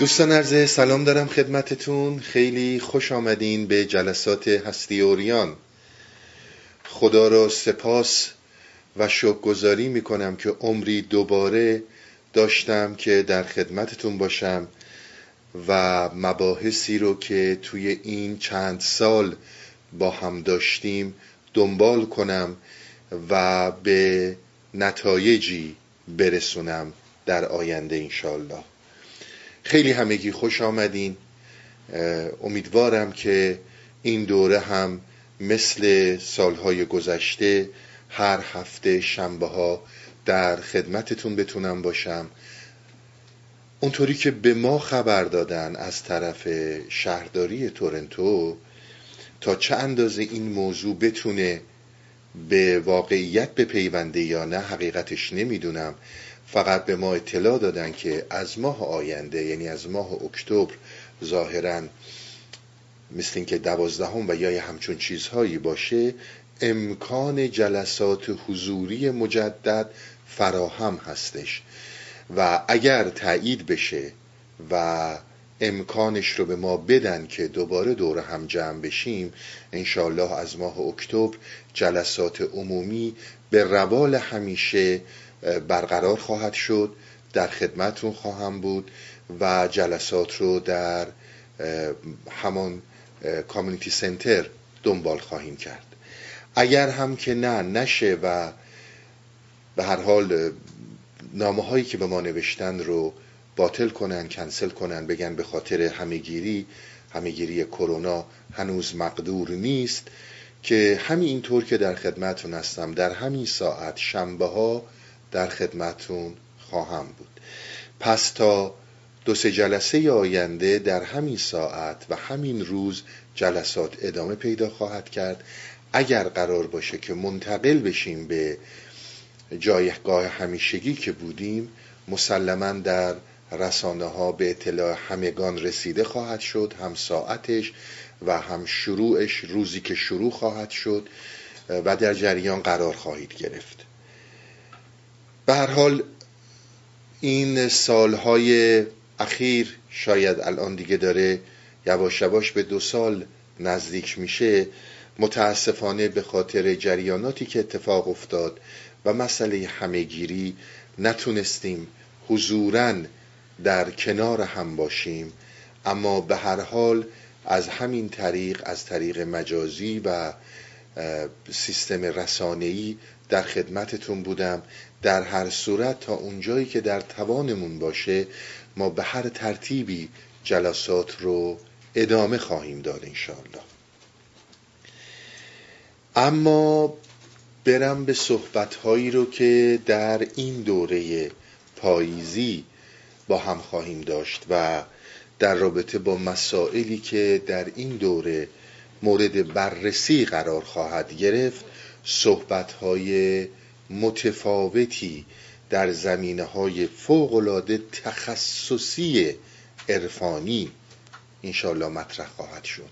دوستان عرض سلام دارم خدمتتون. خیلی خوش آمدین به جلسات هستی اوریان. خدا را سپاس و شکرگزاری می کنم که عمری دوباره داشتم که در خدمتتون باشم و مباحثی رو که توی این چند سال با هم داشتیم دنبال کنم و به نتایجی برسونم در آینده انشالله خیلی همگی خوش آمدین. امیدوارم که این دوره هم مثل سالهای گذشته هر هفته شنبه ها در خدمتتون بتونم باشم. اونطوری که به ما خبر دادن از طرف شهرداری تورنتو تا چه اندازه این موضوع بتونه به واقعیت بپیونده یا نه حقیقتش نمی‌دونم. فقط به ما اطلاع دادن که از ماه آینده یعنی از ماه اکتبر ظاهرا مثل اینکه دوازدهم و یا همچون چیزهایی باشه امکان جلسات حضوری مجدد فراهم هستش. و اگر تایید بشه و امکانش رو به ما بدن که دوباره دور هم جمع بشیم انشالله از ماه اکتبر جلسات عمومی به روال همیشه برقرار خواهد شد در خدمتون خواهم بود و جلسات رو در همان کامیونیتی سنتر دنبال خواهیم کرد. اگر هم که نه نشه و به هر حال نامه هایی که به ما نوشتن رو باطل کنن کنسل کنن بگن به خاطر همهگیری همهگیری کرونا هنوز مقدور نیست که همین اینطور که در خدمتون هستم در همین ساعت شنبه ها در خدمتون خواهم بود. پس تا دو سه جلسه آینده در همین ساعت و همین روز جلسات ادامه پیدا خواهد کرد. اگر قرار باشه که منتقل بشیم به جایگاه همیشگی که بودیم مسلما در رسانه ها به اطلاع همگان رسیده خواهد شد هم ساعتش و هم شروعش روزی که شروع خواهد شد و در جریان قرار خواهید گرفت. به هر حال این سالهای اخیر شاید الان دیگه داره یواش یواش به دو سال نزدیک میشه متاسفانه به خاطر جریاناتی که اتفاق افتاد و مسئله همهگیری نتونستیم حضورا در کنار هم باشیم. اما به هر حال از همین طریق از طریق مجازی و سیستم رسانه‌ای در خدمتتون بودم. در هر صورت تا اونجایی که در توانمون باشه ما به هر ترتیبی جلسات رو ادامه خواهیم داد انشاءالله. اما برم به صحبت هایی رو که در این دوره پاییزی با هم خواهیم داشت و در رابطه با مسائلی که در این دوره مورد بررسی قرار خواهد گرفت صحبت های متفاوتی در زمینه های فوقلاده تخصصی عرفانی انشالله مطرح خواهد شد.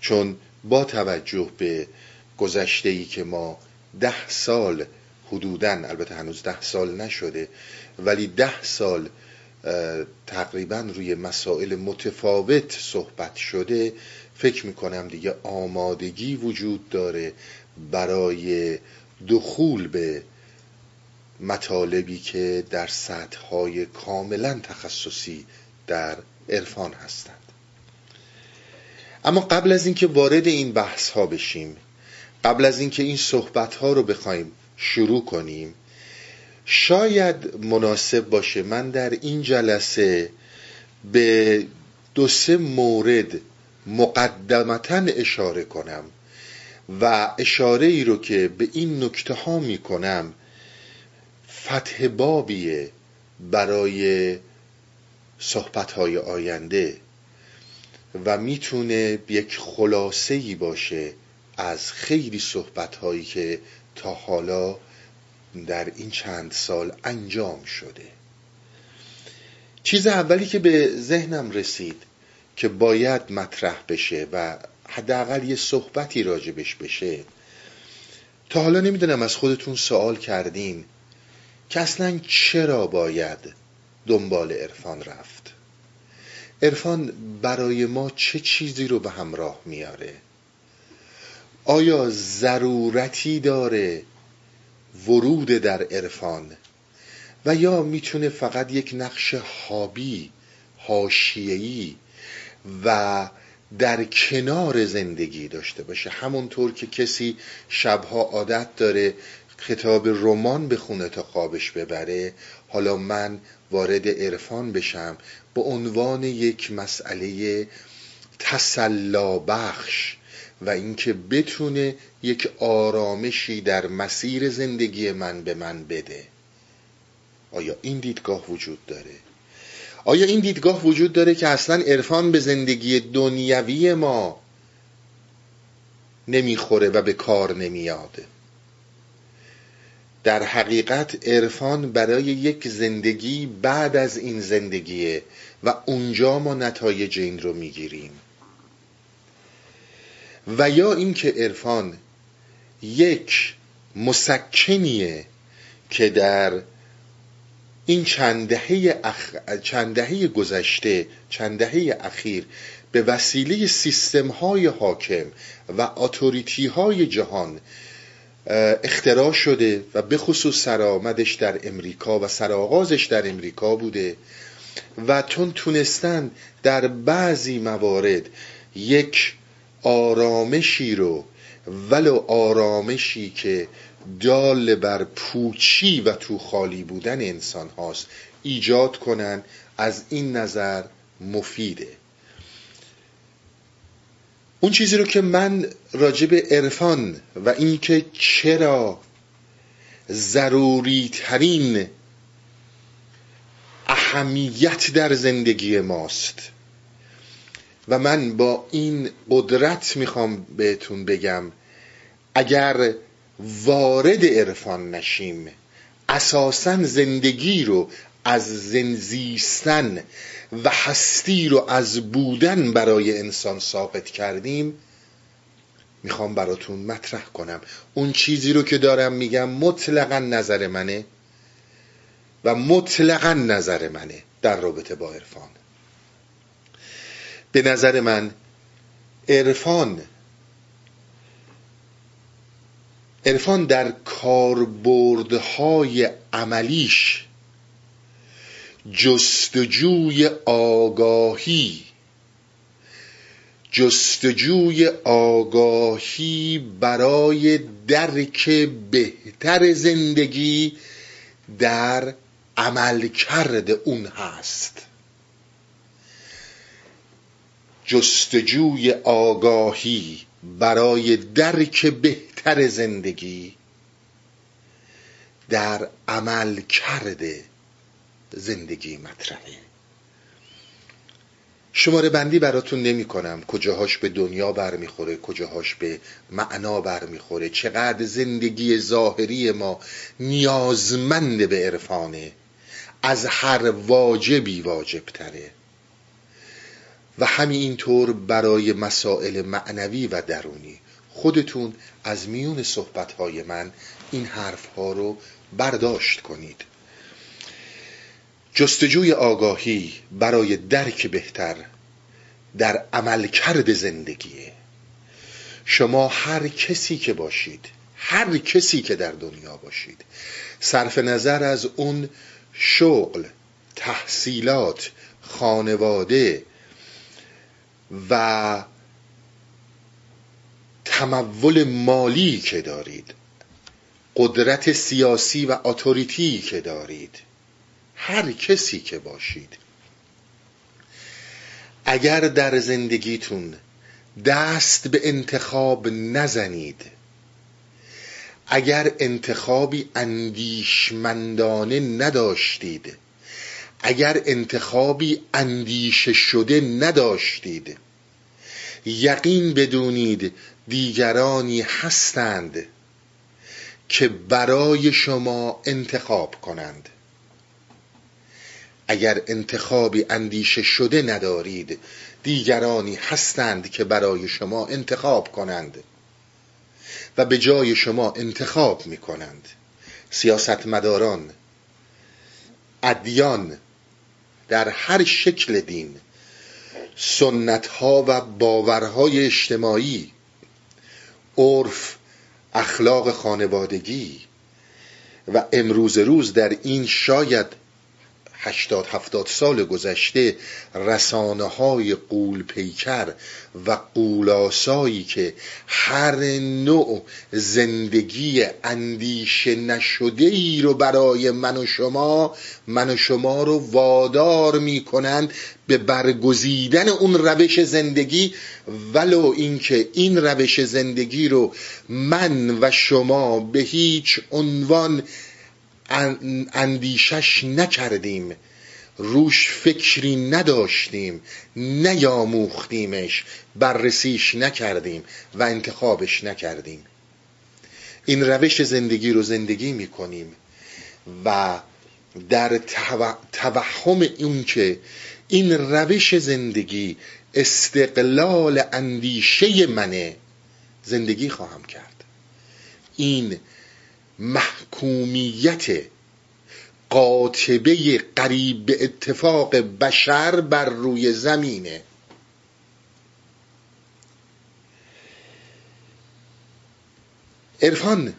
چون با توجه به گذشته ای که ما ده سال حدودا البته هنوز ده سال نشده ولی ده سال تقریبا روی مسائل متفاوت صحبت شده فکر می‌کنم دیگه آمادگی وجود داره برای دخول به مطالبی که در سطحهای کاملا تخصصی در عرفان هستند. اما قبل از اینکه وارد این بحث ها بشیم قبل از اینکه این صحبت ها رو بخوایم شروع کنیم شاید مناسب باشه من در این جلسه به دو سه مورد مقدمتا اشاره کنم. و اشاره ای رو که به این نکته ها می کنم فتح بابیه برای صحبت های آینده و می‌تونه یک خلاصه ای باشه از خیلی صحبت هایی که تا حالا در این چند سال انجام شده. چیز اولی که به ذهنم رسید که باید مطرح بشه و حداقل یه صحبتی راجبش بشه. تا حالا نمی‌دونم از خودتون سوال کردین که اصلا چرا باید دنبال عرفان رفت؟ عرفان برای ما چه چیزی رو به همراه میاره؟ آیا ضرورتی داره ورود در عرفان و یا می‌تونه فقط یک نقش حابی حاشیه‌ای و در کنار زندگی داشته باشه. همونطور که کسی شبها عادت داره کتاب رمان بخونه تا خوابش ببره حالا من وارد عرفان بشم به عنوان یک مسئله تسلا بخش و اینکه بتونه یک آرامشی در مسیر زندگی من به من بده. آیا این دیدگاه وجود داره؟ آیا این دیدگاه وجود داره که اصلا عرفان به زندگی دنیوی ما نمی‌خوره و به کار نمیاد؟ در حقیقت عرفان برای یک زندگی بعد از این زندگیه و اونجا ما نتایج این رو می‌گیریم. و یا اینکه عرفان یک مسکنیه که در این چند دهه, اخ... چند گذشته چند دهه اخیر به وسیله سیستم های حاکم و اتوریتی های جهان اختراع شده و به خصوص سرآمدش در امریکا و سرآغازش در امریکا بوده و تون تونستن در بعضی موارد یک آرامشی رو ولو آرامشی که دال بر پوچی و تو خالی بودن انسان هاست. ایجاد کنن از این نظر مفیده. اون چیزی رو که من راجع به عرفان و اینکه چرا ضروری ترین اهمیت در زندگی ماست و من با این قدرت می‌خوام بهتون بگم اگر وارد عرفان نشیم. اساسا زندگی رو از زنزیستن و هستی رو از بودن برای انسان ثابت کردیم. می‌خوام براتون مطرح کنم. اون چیزی رو که دارم میگم مطلقا نظر منه و مطلقا نظر منه در رابطه با عرفان. به نظر من عرفان عرفان در کاربردهای عملیش جستجوی آگاهی جستجوی آگاهی برای درک بهتر زندگی در عمل کرده اون هست. جستجوی آگاهی برای درک بهتر زندگی در عمل کرده زندگی مطرحه. شماره بندی براتون نمی کنم. کجاهاش به دنیا برمیخوره کجاهاش به معنا برمیخوره چقدر زندگی ظاهری ما نیازمند به عرفانه. از هر واجبی واجب تره و همینطور برای مسائل معنوی و درونی. خودتون از میون صحبتهای من این حرفها رو برداشت کنید. جستجوی آگاهی برای درک بهتر در عملکرد زندگیه. شما هر کسی که باشید هر کسی که در دنیا باشید صرف نظر از اون شغل تحصیلات خانواده و تمول مالی که دارید. قدرت سیاسی و اتوریتی که دارید. هر کسی که باشید. اگر در زندگیتون دست به انتخاب نزنید اگر انتخابی اندیشمندانه نداشتید اگر انتخابی اندیشه شده نداشتید یقین بدونید دیگرانی هستند که برای شما انتخاب کنند. اگر انتخابی اندیشه شده ندارید دیگرانی هستند که برای شما انتخاب کنند و به جای شما انتخاب می کنند سیاستمداران ادیان در هر شکل دین سنت ها و باورهای اجتماعی عرف اخلاق خانوادگی. و امروز روز در این شاید هشتاد هفتاد سال گذشته رسانه های قول پیکر و قولاسایی که هر نوع زندگی اندیشه نشده ای رو برای من و شما من و شما رو وادار می‌کنند به برگزیدن اون روش زندگی. ولو اینکه این روش زندگی رو من و شما به هیچ عنوان اندیشش نکردیم. روش فکری نداشتیم. نیاموختیمش. بررسیش نکردیم و انتخابش نکردیم. این روش زندگی رو زندگی می‌کنیم. و در توهم اون که این روش زندگی استقلال اندیشه منه زندگی خواهم کرد. این محکومیت قاطبه قریب به اتفاق بشر بر روی زمینه. عرفان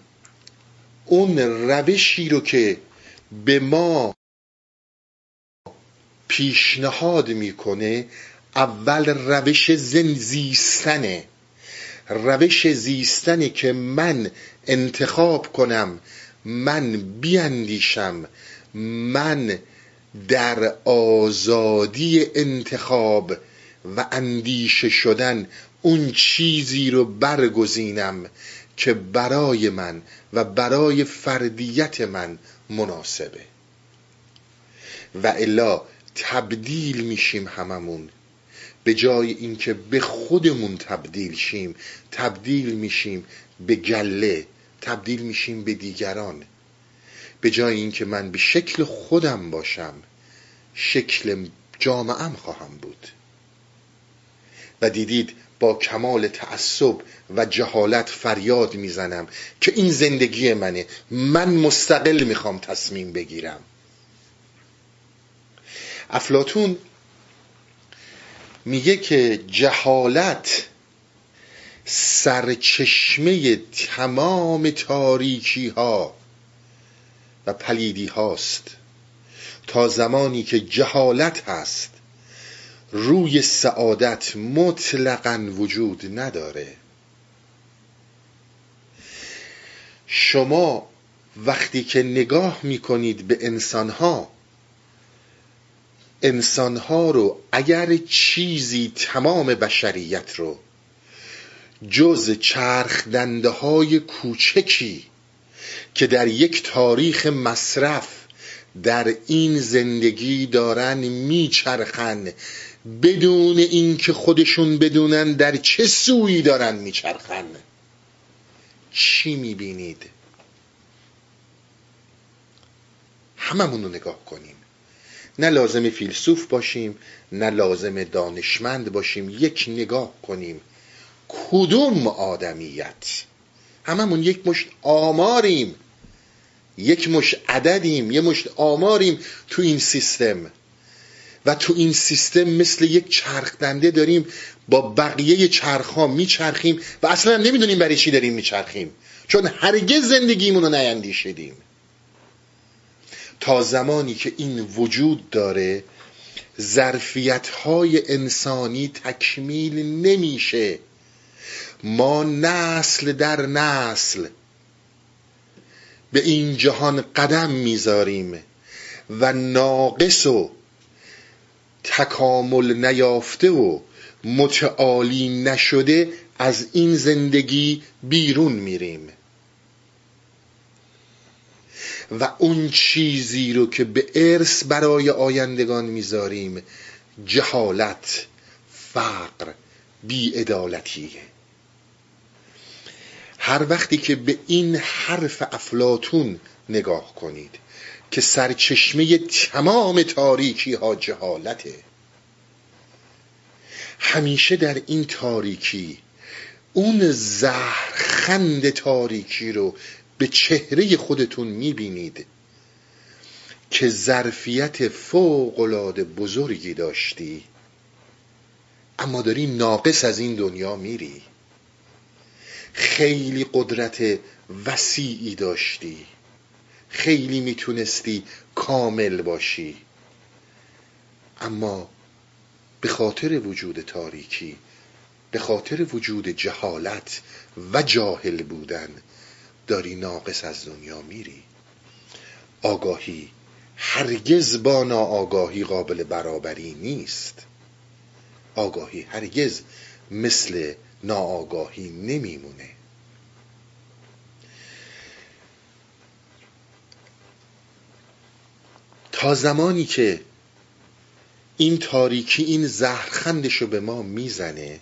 اون روشی رو که به ما پیشنهاد می‌کنه اول روش زن زیستنه روش زیستنی که من انتخاب کنم من بیاندیشم من در آزادی انتخاب و اندیشه شدن اون چیزی رو برگزینم که برای من و برای فردیت من مناسبه. و الا تبدیل میشیم هممون به جای اینکه به خودمون تبدیل شیم تبدیل میشیم به گله تبدیل میشیم به دیگران. به جای اینکه من به شکل خودم باشم شکل جامعم خواهم بود. و دیدید با کمال تعصب و جهالت فریاد می‌زنم که این زندگی منه. من مستقل می‌خوام تصمیم بگیرم. افلاتون میگه که جهالت سرچشمه تمام تاریکی ها و پلیدی هاست تا زمانی که جهالت هست روی سعادت مطلقا وجود نداره. شما وقتی که نگاه می‌کنید به انسانها انسانها رو اگر چیزی تمام بشریت رو جز چرخ دنده های کوچکی که در یک تاریخ مصرف در این زندگی دارن میچرخن بدون اینکه خودشون بدونن در چه سویی دارن میچرخن. چی می‌بینید؟ هممون رو نگاه کنیم. نه لازم فیلسوف باشیم نه لازم دانشمند باشیم یک نگاه کنیم. کدوم آدمیت؟ هممون یک مشت آماریم. یک مشت عددیم یه مشت آماریم تو این سیستم. و تو این سیستم مثل یک چرخ دنده داریم با بقیه چرخ میچرخیم و اصلا نمی‌دونیم برای چی داریم میچرخیم. چون هرگز زندگیمون رو نیندیشیدیم. تا زمانی که این وجود داره ظرفیت های انسانی تکمیل نمیشه. ما نسل در نسل به این جهان قدم می‌ذاریم و ناقص و تکامل نیافته و متعالی نشده از این زندگی بیرون میریم. و اون چیزی رو که به ارث برای آیندگان می‌ذاریم جهالت فقر بیعدالتیه هر وقتی که به این حرف افلاتون نگاه کنید که سرچشمه تمام تاریکی ها جهالته همیشه در این تاریکی اون زهرخند تاریکی رو به چهره خودتون می‌بینید که ظرفیت فوقالعاده بزرگی داشتی. اما داری ناقص از این دنیا میری. خیلی قدرت وسیعی داشتی. خیلی می‌تونستی کامل باشی. اما به خاطر وجود تاریکی به خاطر وجود جهالت و جاهل بودن داری ناقص از دنیا میری؟ آگاهی هرگز با ناآگاهی قابل برابری نیست. آگاهی هرگز مثل ناآگاهی نمیمونه. تا زمانی که این تاریکی این زهرخندش رو به ما می‌زنه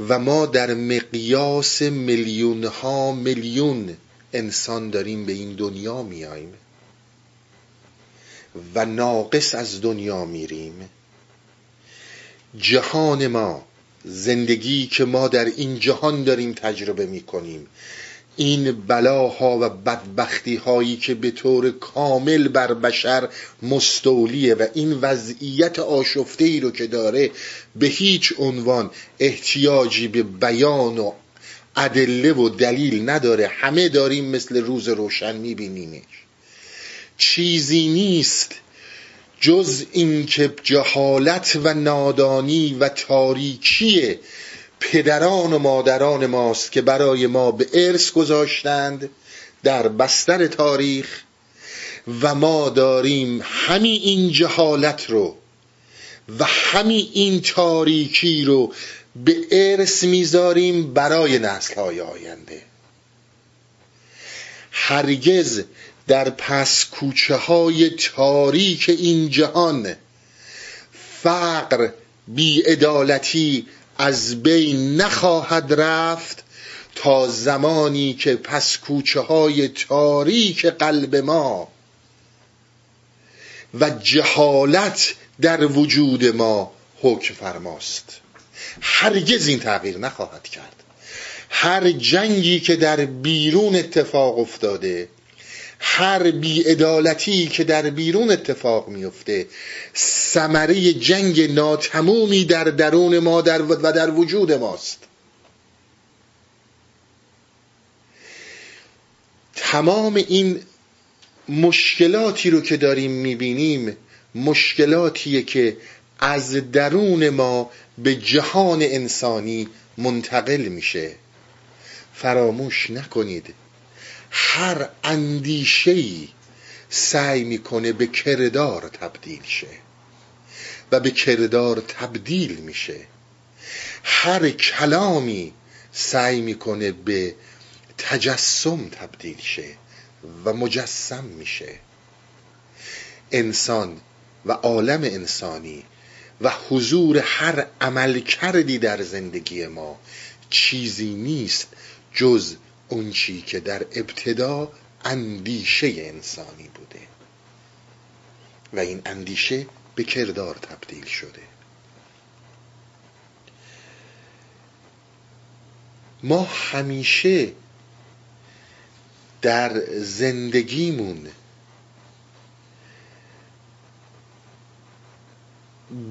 و ما در مقیاس میلیون ها میلیون انسان داریم به این دنیا میاییم و ناقص از دنیا میریم. جهان ما زندگی که ما در این جهان داریم تجربه می‌کنیم این بلاها و بدبختی هایی که به طور کامل بر بشر مستولیه و این وضعیت آشفته ای رو که داره به هیچ عنوان احتیاجی به بیان و ادله و دلیل نداره. همه داریم مثل روز روشن میبینیمش. چیزی نیست جز اینکه جهالت و نادانی و تاریکی پدران و مادران ماست که برای ما به ارث گذاشتند در بستر تاریخ و ما داریم همین این جهالت رو و همین این تاریکی رو به ارث می‌ذاریم برای نسل های آینده. هرگز در پس کوچه های تاریک این جهان فقر بیعدالتی از بین نخواهد رفت تا زمانی که پس کوچه های تاریک قلب ما و جهالت در وجود ما حکم فرماست. هرگز این تغییر نخواهد کرد. هر جنگی که در بیرون اتفاق افتاده هر بیعدالتی که در بیرون اتفاق میفته ثمره جنگ ناتمومی در درون ما در و در وجود ماست. تمام این مشکلاتی رو که داریم می‌بینیم مشکلاتیه که از درون ما به جهان انسانی منتقل میشه. فراموش نکنید هر اندیشه‌ای سعی می‌کنه به کردار تبدیل شه و به کردار تبدیل میشه. هر کلامی سعی می‌کنه به تجسم تبدیل شه و مجسم میشه. انسان و عالم انسانی و حضور هر عمل کردی در زندگی ما چیزی نیست جز اون چی که در ابتدا اندیشه انسانی بوده. و این اندیشه به کردار تبدیل شده. ما همیشه در زندگیمون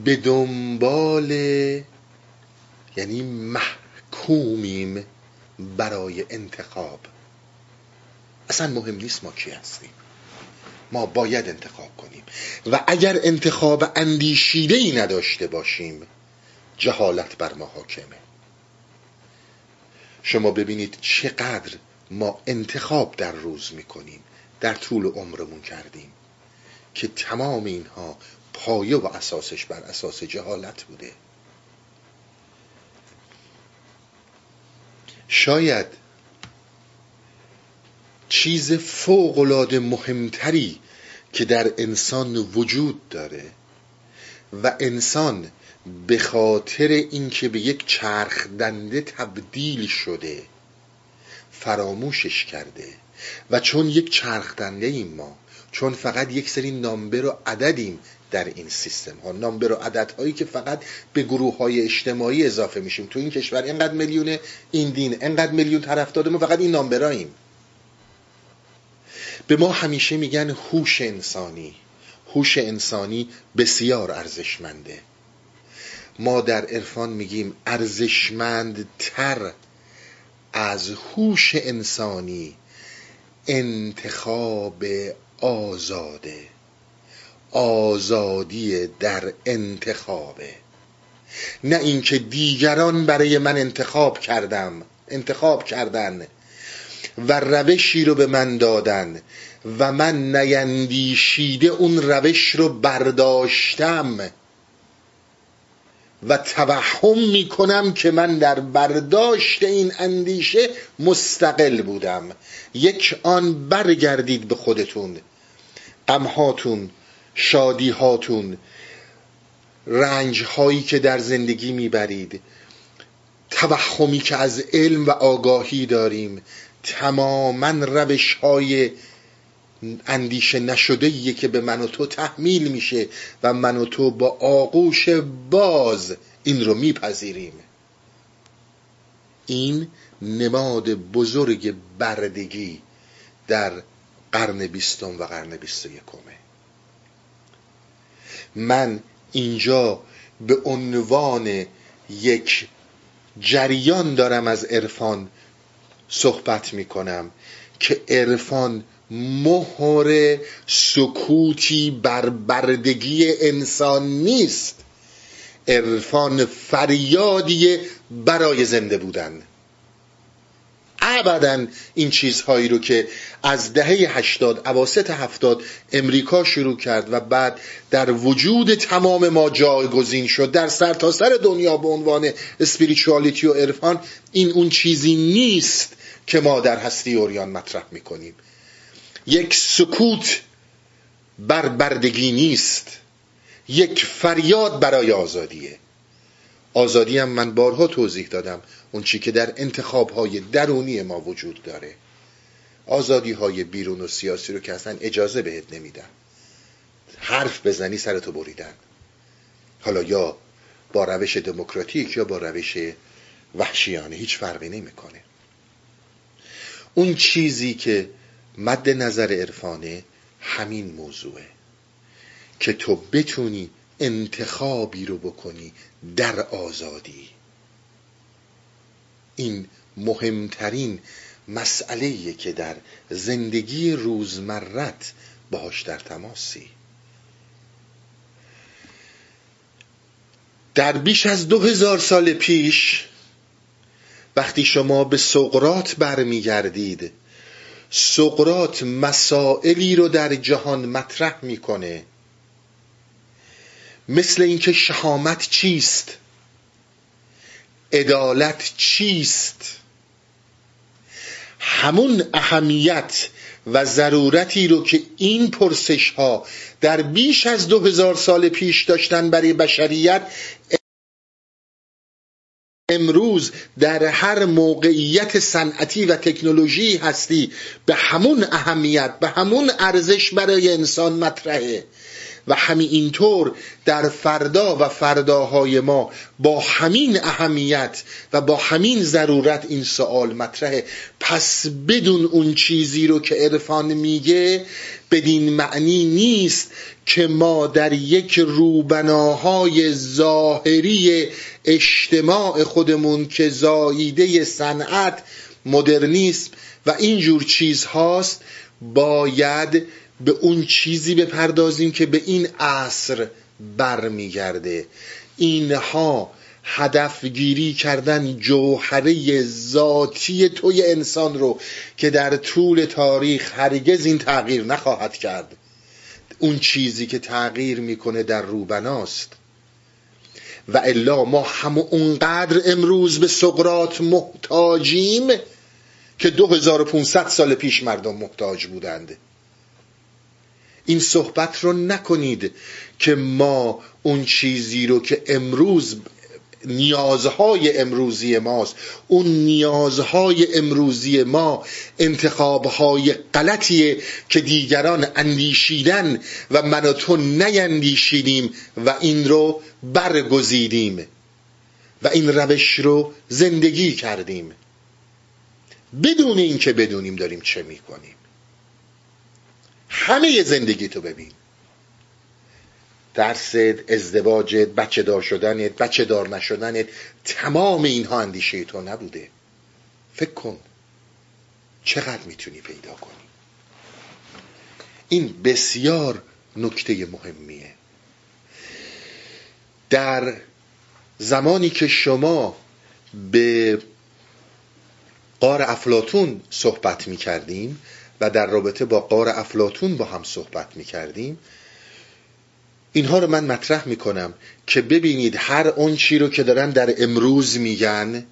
به دنبال یعنی محکومیم برای انتخاب. اصلا مهم نیست ما کی هستیم. ما باید انتخاب کنیم. و اگر انتخاب اندیشیده ای نداشته باشیم جهالت بر ما حاکمه. شما ببینید چقدر ما انتخاب در روز می‌کنیم در طول عمرمون کردیم که تمام اینها پایه و اساسش بر اساس جهالت بوده. شاید چیز فوقالعاده مهمتری که در انسان وجود داره و انسان به خاطر اینکه به یک چرخ دنده تبدیل شده فراموشش کرده و چون یک چرخ دنده ایم ما چون فقط یک سری نامبر و عددیم در این سیستم ها. نامبر و عدد هایی که فقط به گروه های اجتماعی اضافه میشیم. تو این کشور اینقدر میلیون این دین اینقدر میلیون طرفدار ما فقط این نامبراییم به ما همیشه میگن هوش انسانی. هوش انسانی بسیار ارزشمنده. ما در عرفان میگیم ارزشمندتر از هوش انسانی انتخاب آزاده. آزادی در انتخابه. نه اینکه دیگران برای من انتخاب کردم انتخاب کردن و روشی رو به من دادن و من نیندیشیده اون روش رو برداشتم و توهم می‌کنم که من در برداشت این اندیشه مستقل بودم. یک آن برگردید به خودتون غمهاتون شادیهاتون رنج هایی که در زندگی می‌برید توهمی که از علم و آگاهی داریم تماما روش های اندیشه نشده که به من و تو تحمیل میشه و من و تو با آغوش باز این رو میپذیریم. این نماد بزرگ بردگی در قرن بیستم و قرن بیست و یکمه. من اینجا به عنوان یک جریان دارم از عرفان صحبت می کنم که عرفان مهر سکوتی بر بردگی انسان نیست. عرفان فریادی برای زنده بودن. ابدا این چیزهایی رو که از دهه هشتاد اواسط هفتاد امریکا شروع کرد و بعد در وجود تمام ما جایگزین شد در سرتاسر سر دنیا به عنوان اسپریچوالیتی و عرفان این اون چیزی نیست که ما در هستی اوریان مطرح می‌کنیم. یک سکوت بر بردگی نیست یک فریاد برای آزادیه. آزادی هم من بارها توضیح دادم. اون چی که در انتخاب های درونی ما وجود داره. آزادی های بیرون و سیاسی رو که اصلا اجازه بهت نمیدن حرف بزنی سرتو بریدن. حالا یا با روش دموکراتیک یا با روش وحشیانه هیچ فرقی نمی‌کنه. اون چیزی که مد نظر عرفانه همین موضوعه. که تو بتونی انتخابی رو بکنی در آزادی. این مهمترین مسئله که در زندگی روزمرت باهاش در تماسی. در بیش از دو هزار سال پیش وقتی شما به سقرات برمیگردید سقرات مسائلی رو در جهان مطرح می‌کنه. مثل اینکه شهامت چیست؟ عدالت چیست؟ همون اهمیت و ضرورتی رو که این پرسش ها در بیش از دو هزار سال پیش داشتن برای بشریت امروز در هر موقعیت صنعتی و تکنولوژی هستی به همون اهمیت به همون ارزش برای انسان مطرحه. و همین اینطور در فردا و فرداهای ما با همین اهمیت و با همین ضرورت این سوال مطرحه. پس بدون اون چیزی رو که عرفان میگه بدین معنی نیست که ما در یک روبناهای ظاهری اجتماع خودمون که زاییده صنعت مدرنیسم و اینجور چیز هاست باید به اون چیزی بپردازیم که به این عصر برمیگرده. اینها هدف گیری کردن جوهره ذاتی توی انسان رو که در طول تاریخ هرگز این تغییر نخواهد کرد. اون چیزی که تغییر می‌کنه در روبناست. و الا ما هم اونقدر امروز به سقرات محتاجیم که 2500 سال پیش مردم محتاج بودند. این صحبت رو نکنید که ما اون چیزی رو که امروز نیازهای امروزی ماست اون نیازهای امروزی ما انتخابهای غلطیه که دیگران اندیشیدن و من و تو نیندیشیدیم و این رو برگزیدیم و این روش رو زندگی کردیم. بدون اینکه بدونیم داریم چه می‌کنیم. همه زندگی تو ببین. درست ازدواجت بچه دار شدنت بچه دار نشدنت تمام اینها اندیشه تو نبوده. فکر کن چقدر می‌تونی پیدا کنی. این بسیار نکته مهمیه. در زمانی که شما به قار افلاتون صحبت می کردیم و در رابطه با قار افلاتون با هم صحبت می کردیم اینها رو من مطرح می کنم که ببینید هر اون چی رو که دارن در امروز میگن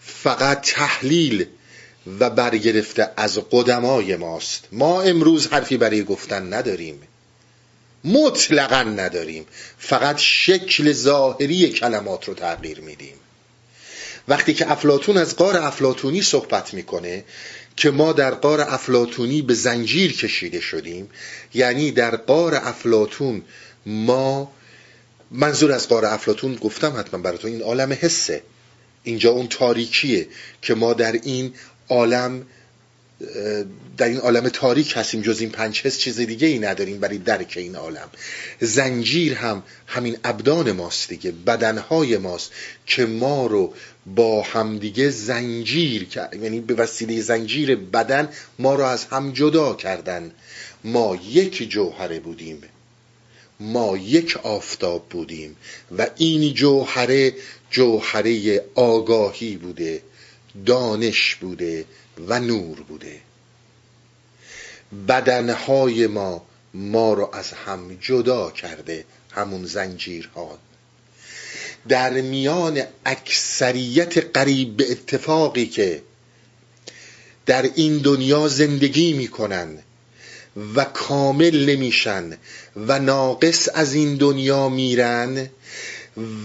فقط تحلیل و برگرفته از قدمای ماست. ما امروز حرفی برای گفتن نداریم. مطلقا نداریم. فقط شکل ظاهری کلمات رو تغییر میدیم. وقتی که افلاتون از قار افلاتونی صحبت می‌کنه که ما در قار افلاتونی به زنجیر کشیده شدیم. یعنی در قار افلاتون ما منظور از قار افلاتون گفتم حتما براتون این عالم حسه. اینجا اون تاریکیه که ما در این عالم در این عالم تاریک هستیم جز این پنج حس چیز دیگه ای نداریم برای درک این عالم. زنجیر هم همین ابدان ماست دیگه بدنهای ماست که ما رو با همدیگه زنجیر کرد. یعنی به وسیله زنجیر بدن ما رو از هم جدا کردن. ما یک جوهره بودیم. ما یک آفتاب بودیم. و این جوهره جوهره آگاهی بوده دانش بوده و نور بوده. بدنهای ما ما رو از هم جدا کرده همون زنجیرها. در میان اکثریت قریب به اتفاقی که در این دنیا زندگی می‌کنن و کامل نمیشن و ناقص از این دنیا میرن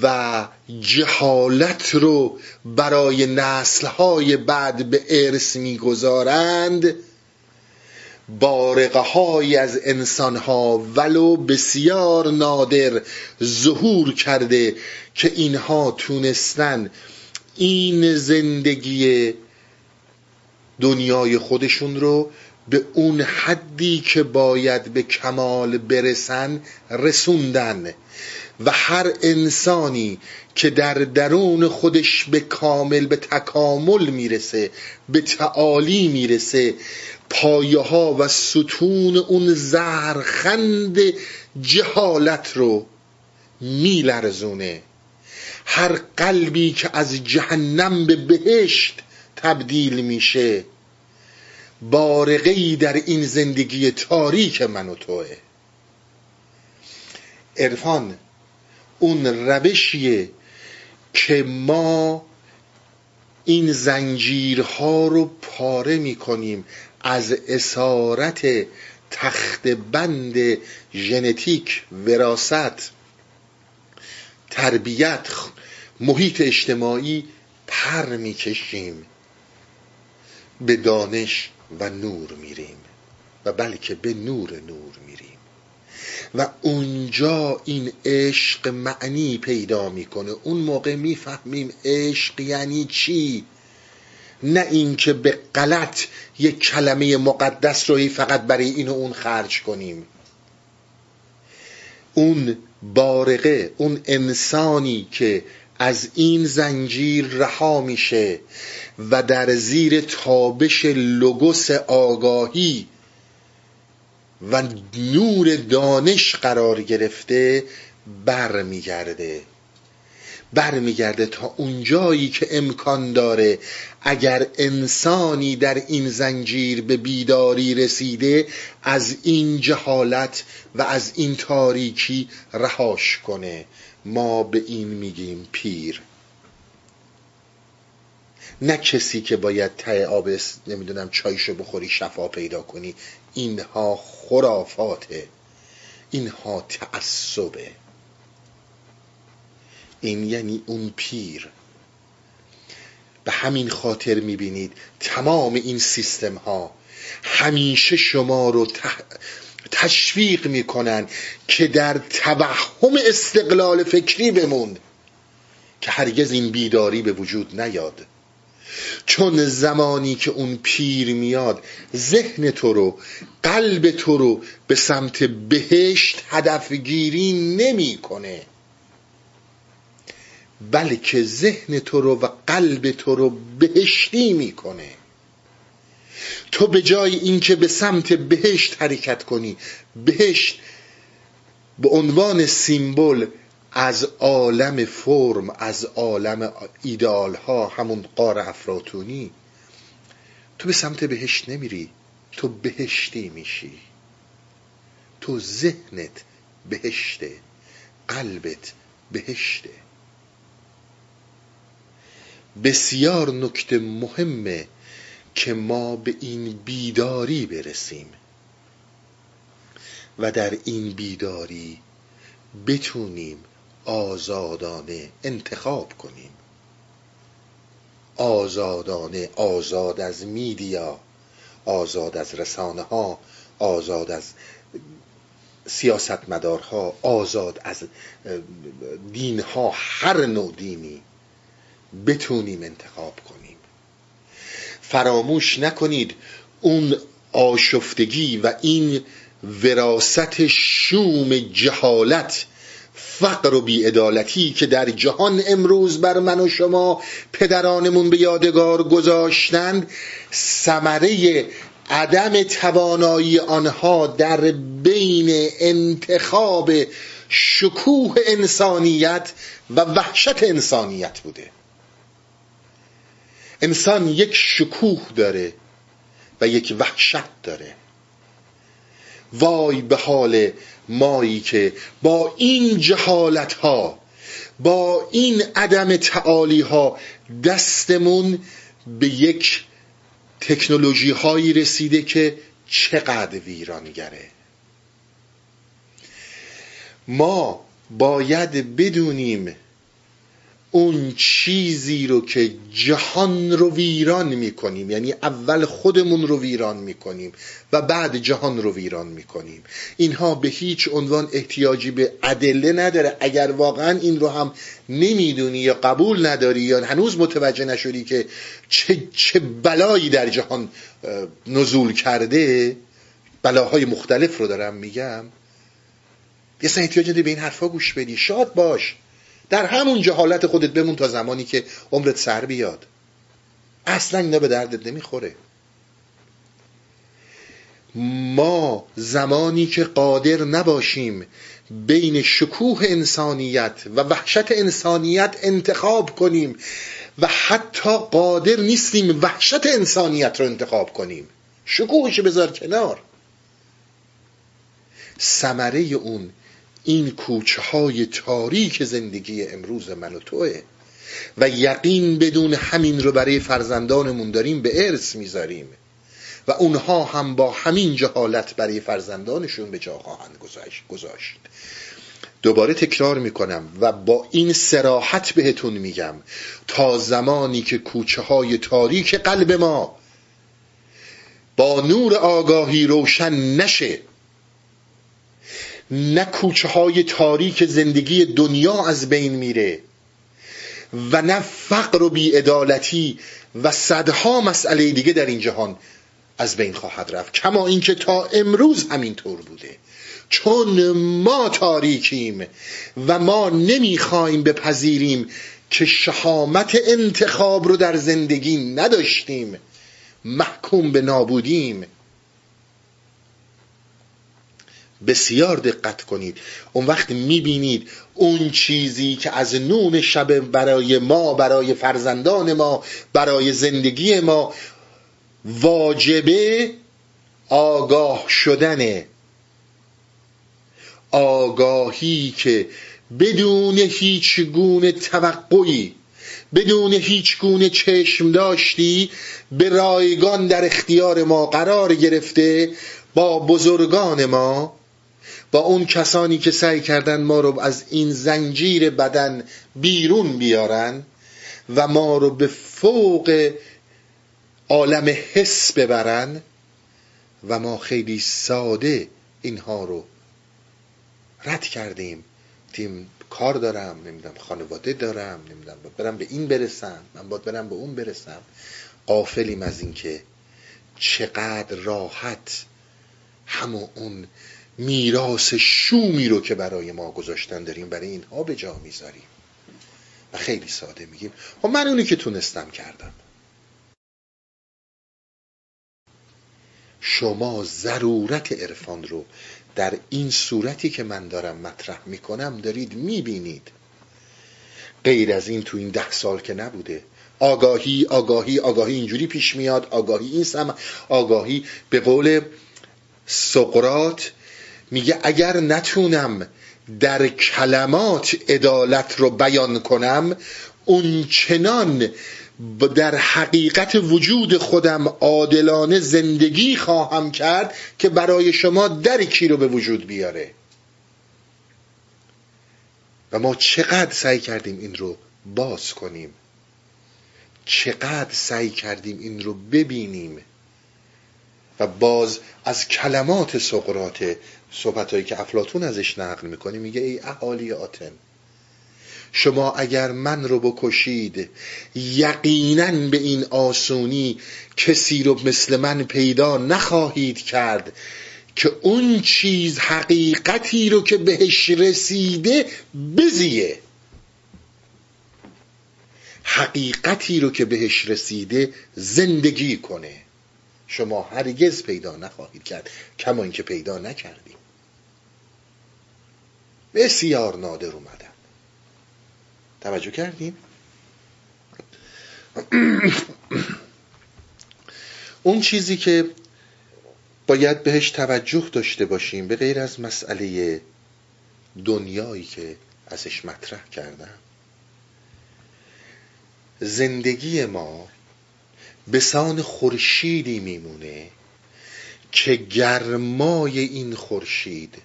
و جهالت رو برای نسلهای بعد به ارث می‌گذارند بارقه های از انسان ها ولو بسیار نادر ظهور کرده که اینها تونستن این زندگی دنیای خودشون رو به اون حدی که باید به کمال برسن رسوندن. و هر انسانی که در درون خودش به کامل به تکامل می‌رسه به تعالی می‌رسه پایه ها و ستون اون زهرخند جهالت رو میلرزونه. هر قلبی که از جهنم به بهشت تبدیل میشه بارقی در این زندگی تاریک من و توه. عرفان اون روشیه که ما این زنجیرها رو پاره می‌کنیم. از اسارت تخت بند ژنتیک وراست تربیت محیط اجتماعی پر می‌کشیم. به دانش و نور میریم و بلکه به نور نور میریم. و اونجا این عشق معنی پیدا می‌کنه. اون موقع می‌فهمیم عشق یعنی چی؟ نه اینکه به غلط یک کلمه مقدس رو فقط برای این و اون خرج کنیم. اون بارقه اون انسانی که از این زنجیر رها میشه و در زیر تابش لوگوس آگاهی و نور دانش قرار گرفته برمیگرده. برمیگرده تا اونجایی که امکان داره اگر انسانی در این زنجیر به بیداری رسیده از این جهالت و از این تاریکی رهاش کنه. ما به این میگیم پیر. نه کسی که باید ته آب نمی‌دونم چایشو بخوری شفا پیدا کنی. اینها خرافاته. اینها تعصبه. این یعنی اون پیر. به همین خاطر می‌بینید. تمام این سیستم ها همیشه شما رو تشویق می‌کنن که در توهم استقلال فکری بمون که هرگز این بیداری به وجود نیاد. چون زمانی که اون پیر میاد ذهن تو رو قلب تو رو به سمت بهشت هدفگیری نمی‌کنه. بلکه ذهن تو رو و قلب تو رو بهشتی می‌کنه. تو به جای اینکه به سمت بهشت حرکت کنی بهشت به عنوان سیمبل از عالم فرم از عالم ایدال ها همون قار افراتونی تو به سمت بهشت نمیری تو بهشتی میشی. تو ذهنت بهشته قلبت بهشته. بسیار نکته مهمه که ما به این بیداری برسیم. و در این بیداری بتونیم آزادانه انتخاب کنیم. آزادانه آزاد از میدیا آزاد از رسانه ها آزاد از سیاستمدارها آزاد از دین ها هر نوع دینی بتونیم انتخاب کنیم. فراموش نکنید اون آشفتگی و این وراست شوم جهالت فقر و بیعدالتی که در جهان امروز بر من و شما پدرانمون به یادگار گذاشتند ثمره عدم توانایی آنها در بین انتخاب شکوه انسانیت و وحشت انسانیت بوده. انسان یک شکوه داره و یک وحشت داره. وای به حال مایی که با این جهالت ها با این عدم تعالی ها دستمون به یک تکنولوژی هایی رسیده که چقدر ویرانگره. ما باید بدونیم اون چیزی رو که جهان رو ویران می‌کنیم. یعنی اول خودمون رو ویران می‌کنیم و بعد جهان رو ویران می‌کنیم. اینها به هیچ عنوان احتیاجی به ادله نداره. اگر واقعا این رو هم نمی‌دونی یا قبول نداری یا هنوز متوجه نشدی که چه, چه بلایی در جهان نزول کرده بلاهای مختلف رو دارم میگم یه احتیاج به این حرفا گوش بدی. شاد باش. در همون جهالت خودت بمون تا زمانی که عمرت سر بیاد. اصلا اینا به دردت نمی‌خوره. ما زمانی که قادر نباشیم بین شکوه انسانیت و وحشت انسانیت انتخاب کنیم و حتی قادر نیستیم وحشت انسانیت رو انتخاب کنیم. شکوهش بذار کنار. ثمره اون این کوچه های تاریک زندگی امروز من و توه. و یقین بدون همین رو برای فرزندانمون داریم به ارث می‌ذاریم. و اونها هم با همین جهالت برای فرزندانشون به جا خواهند گذاشت دوباره تکرار می‌کنم و با این سراحت بهتون میگم تا زمانی که کوچه های تاریک قلب ما با نور آگاهی روشن نشه نه کوچه های تاریک زندگی دنیا از بین میره و نه فقر و بیعدالتی و صدها مسئله دیگه در این جهان از بین خواهد رفت. کما اینکه تا امروز همینطور بوده. چون ما تاریکیم و ما نمی‌خوایم بپذیریم که شهامت انتخاب رو در زندگی نداشتیم محکوم به نابودیم. بسیار دقت کنید. اون وقت می‌بینید اون چیزی که از نون شب برای ما برای فرزندان ما برای زندگی ما واجبه آگاه شدنه آگاهی که بدون هیچ گونه توقعی بدون هیچ گونه چشم داشتی به رایگان در اختیار ما قرار گرفته با بزرگان ما با اون کسانی که سعی کردن ما رو از این زنجیر بدن بیرون بیارن و ما رو به فوق عالم حس ببرن و ما خیلی ساده اینها رو رد کردیم. گفتیم کار دارم نمی‌دونم خانواده دارم نمی‌دونم برم به این برسم من باید برم به اون برسم. قافلیم از اینکه چقدر راحت همون اون میراث شومی رو که برای ما گذاشتن داریم برای اینها به جا می‌ذاریم. و خیلی ساده میگیم. خب من اونی که تونستم کردم. شما ضرورت عرفان رو در این صورتی که من دارم مطرح می‌کنم دارید می‌بینید. غیر از این تو این ده سال که نبوده. آگاهی آگاهی آگاهی اینجوری پیش میاد. آگاهی این سم آگاهی به قول سقرات میگه اگر نتونم در کلمات عدالت رو بیان کنم اون چنان در حقیقت وجود خودم عادلانه زندگی خواهم کرد که برای شما درکی رو به وجود بیاره. و ما چقدر سعی کردیم این رو باز کنیم. چقدر سعی کردیم این رو ببینیم. و باز از کلمات سقراط صحبت که افلاتون ازش نقل می‌کنه میگه ای اهالی آتن شما اگر من رو بکشید یقینا به این آسونی کسی رو مثل من پیدا نخواهید کرد که اون چیز حقیقتی رو که بهش رسیده بزیه. حقیقتی رو که بهش رسیده زندگی کنه. شما هرگز پیدا نخواهید کرد کما اینکه پیدا نکردیم بسیار نادر اومدن. توجه کردیم اون چیزی که باید بهش توجه داشته باشیم به غیر از مسئله دنیایی که ازش مطرح کردم زندگی ما به سان خورشیدی میمونه که گرمای این خورشید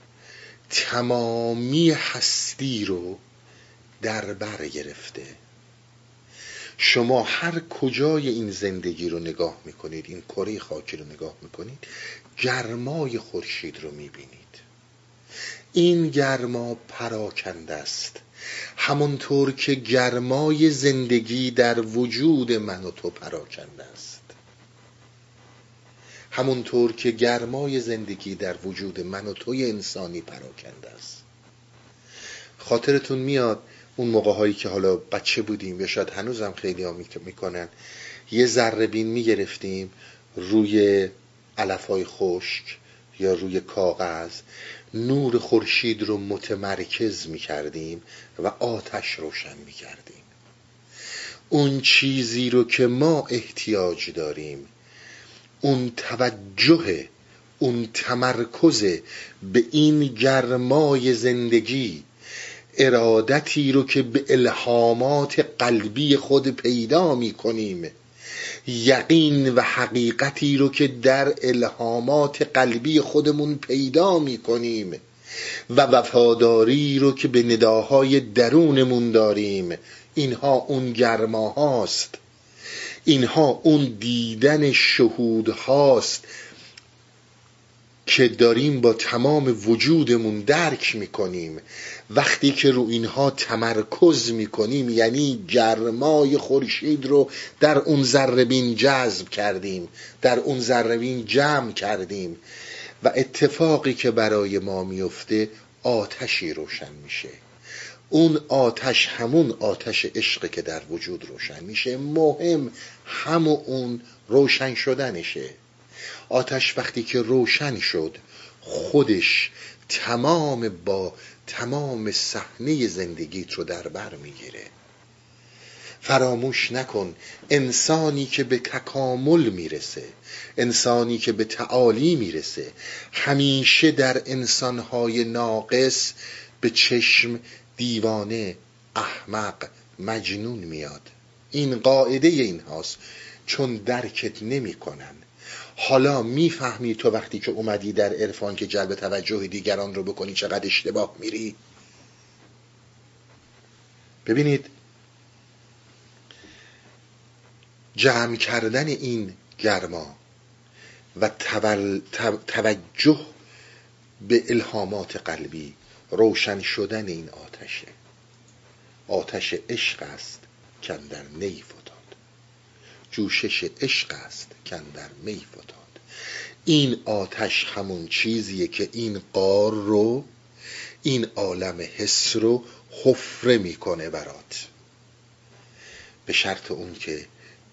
تمامی هستی رو در بر گرفته. شما هر کجای این زندگی رو نگاه می‌کنید این کره خاکی رو نگاه می‌کنید گرمای خورشید رو می‌بینید. این گرما پراکنده است. همونطور که گرمای زندگی در وجود من و تو پراکنده است. همونطور که گرمای زندگی در وجود من و توی انسانی پراکنده است. خاطرتون میاد اون موقع هایی که حالا بچه بودیم یا شاید هنوزم خیلی ها می‌کنن یه ذره بین می‌گرفتیم روی علف های خشک یا روی کاغذ نور خورشید رو متمرکز می‌کردیم و آتش روشن می‌کردیم. اون چیزی رو که ما احتیاج داریم اون توجه اون تمرکز به این گرمای زندگی ارادتی رو که به الهامات قلبی خود پیدا می کنیم یقین و حقیقتی رو که در الهامات قلبی خودمون پیدا می کنیم و وفاداری رو که به نداهای درونمون داریم. اینها اون گرماهاست. اینها اون دیدن شهود هاست که داریم با تمام وجودمون درک می‌کنیم. وقتی که رو اینها تمرکز می‌کنیم یعنی گرمای خورشید رو در اون ذربین جذب کردیم در اون ذربین جمع کردیم و اتفاقی که برای ما میفته آتشی روشن میشه. اون آتش همون آتش عشق که در وجود روشن میشه مهم همون اون روشن شدنشه. آتش وقتی که روشن شد خودش تمام با تمام صحنه زندگیت رو در بر می‌گیره. فراموش نکن انسانی که به تکامل می‌رسه انسانی که به تعالی می‌رسه همیشه در انسانهای ناقص به چشم دیوانه احمق مجنون میاد. این قاعده این هاست چون درکت نمی‌کنن حالا می‌فهمی تو وقتی که اومدی در عرفان که جلب توجه دیگران رو بکنی چقدر اشتباه میری. ببینید جمع کردن این گرما و توجه به الهامات قلبی روشن شدن این آتشه. آتش عشق است که در نی فتاد جوشش عشق است که در می فتاد این آتش همون چیزیه که این قار رو این عالم حس رو حفره می‌کنه برات. به شرط اون که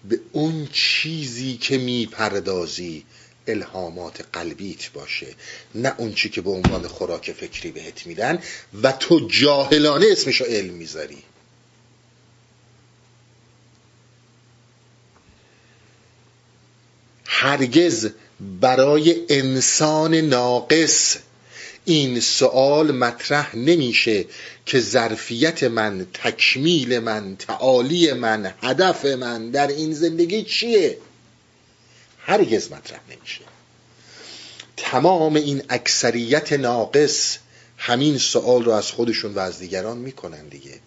به اون چیزی که می‌پردازی الهامات قلبیت باشه. نه اون چی که به عنوان خوراک فکری بهت میدن و تو جاهلانه اسمشو علم می‌ذاری. هرگز برای انسان ناقص این سوال مطرح نمیشه که ظرفیت من تکمیل من تعالی من هدف من در این زندگی چیه؟ هرگز مطرح نمیشه. تمام این اکثریت ناقص همین سوال رو از خودشون و از دیگران می‌کنن دیگه.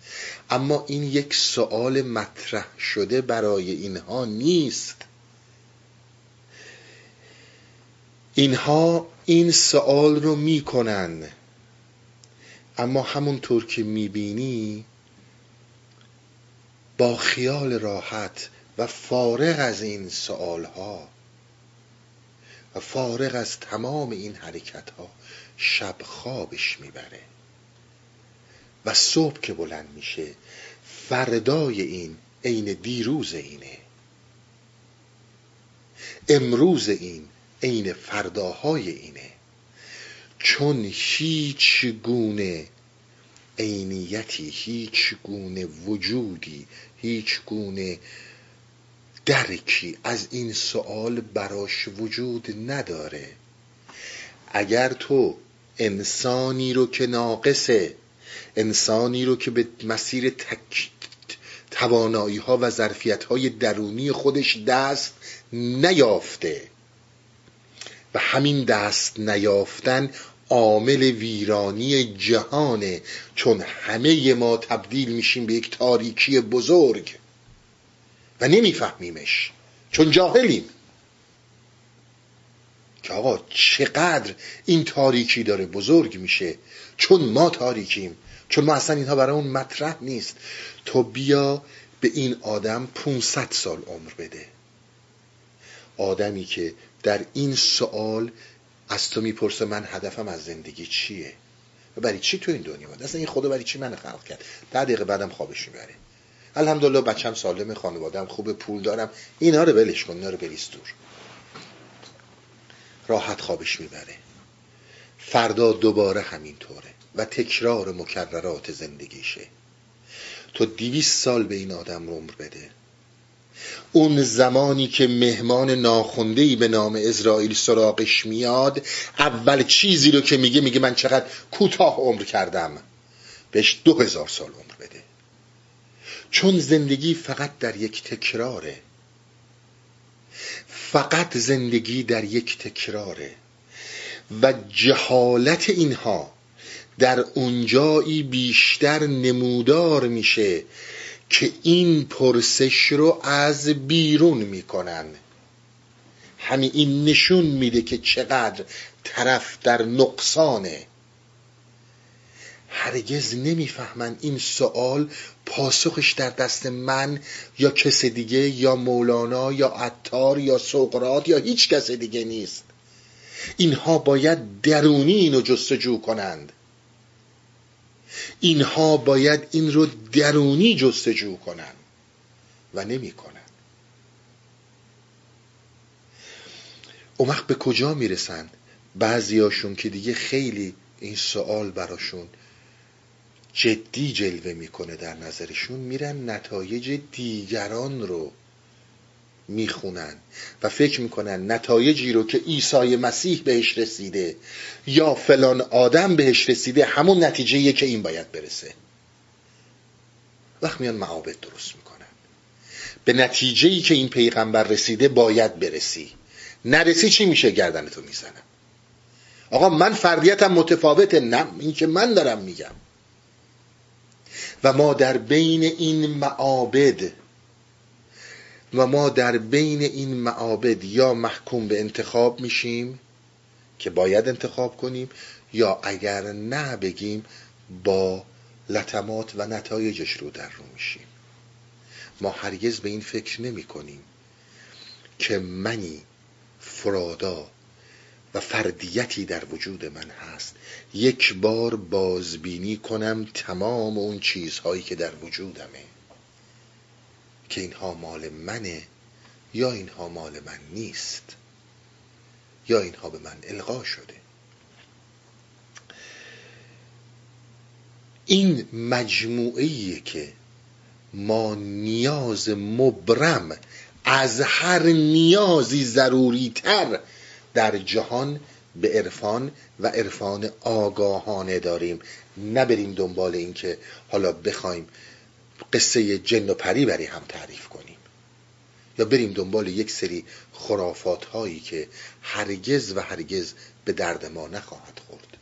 اما این یک سوال مطرح شده برای اینها نیست. اینها این سوال رو می‌کنن. اما همونطور که می‌بینی با خیال راحت و فارغ از این سوال ها و فارغ از تمام این حرکت ها شب خوابش می‌بره. و صبح که بلند میشه فردای این عین دیروز اینه. امروز این عین فرداهای اینه. چون هیچ گونه عینیتی هیچ گونه وجودی هیچ گونه درکی از این سوال براش وجود نداره. اگر تو انسانی رو که ناقصه انسانی رو که به مسیر تک توانایی ها و ظرفیت های درونی خودش دست نیافته و همین دست نیافتن عامل ویرانی جهانه چون همه ما تبدیل میشیم به یک تاریکی بزرگ. و نمیفهمیمش. چون جاهلیم. که آقا چقدر این تاریکی داره بزرگ میشه. چون ما تاریکیم. چون ما اصلا اینها برای اون مطرح نیست. تو بیا به این آدم 500 سال عمر بده. آدمی که در این سوال از تو می‌پرسه من هدفم از زندگی چیه؟ و برای چی تو این دنیا بود اصلا این خدا برای چی من خلق کرد؟ ده دقیقه بعدم خوابش می‌بره. الحمدلله بچم سالم خانوادم خوب پول دارم. اینا رو ولش کن اینا رو بریز دور. راحت خوابش می‌بره. فردا دوباره همینطوره و تکرار مکررات زندگیشه. تو دیویست سال به این آدم عمر بده. اون زمانی که مهمان ناخوندهی به نام اسرائیل سراغش میاد اول چیزی رو که میگه میگه من چقدر کوتاه عمر کردم. بهش دو هزار سال عمر. چون زندگی فقط در یک تکراره. فقط زندگی در یک تکراره. و جهالت اینها در اونجایی بیشتر نمودار میشه که این پرسش رو از بیرون می‌کنن. همین این نشون میده که چقدر طرف در نقصانه. هرگز نمی‌فهمن این سوال پاسخش در دست من یا کس دیگه یا مولانا یا عطار یا سقرات یا هیچ کس دیگه نیست. اینها باید درونی اینو جستجو کنند. اینها باید این رو درونی جستجو کنن و نمی‌کنن اون به کجا می‌رسن بعضیاشون که دیگه خیلی این سوال براشون جدی جلوه می‌کنه در نظرشون میرن نتایج دیگران رو می‌خونن و فکر می‌کنن نتایجی رو که عیسی مسیح بهش رسیده یا فلان آدم بهش رسیده همون نتیجه که این باید برسه. وقت میان معابد درست می‌کنن. به نتیجه که این پیغمبر رسیده باید برسی. نرسی چی میشه؟ گردنتو می‌زنم. آقا من فردیتم متفاوته نه این که من دارم میگم. و ما در بین این معابد و ما در بین این معابد یا محکوم به انتخاب میشیم که باید انتخاب کنیم یا اگر نه بگیم با لطمات و نتایجش رو در رو میشیم. ما هرگز به این فکر نمی کنیم که منی فرادا و فردیتی در وجود من هست. یک بار بازبینی کنم تمام اون چیزهایی که در وجودمه. که اینها مال منه یا اینها مال من نیست. یا اینها به من القا شده. این مجموعه که ما نیاز مبرم از هر نیازی ضروری تر در جهان به عرفان و عرفان آگاهانه داریم. نبریم دنبال این که حالا بخوایم قصه جن و پری بری هم تعریف کنیم. یا بریم دنبال یک سری خرافات هایی که هرگز و هرگز به درد ما نخواهد خورد.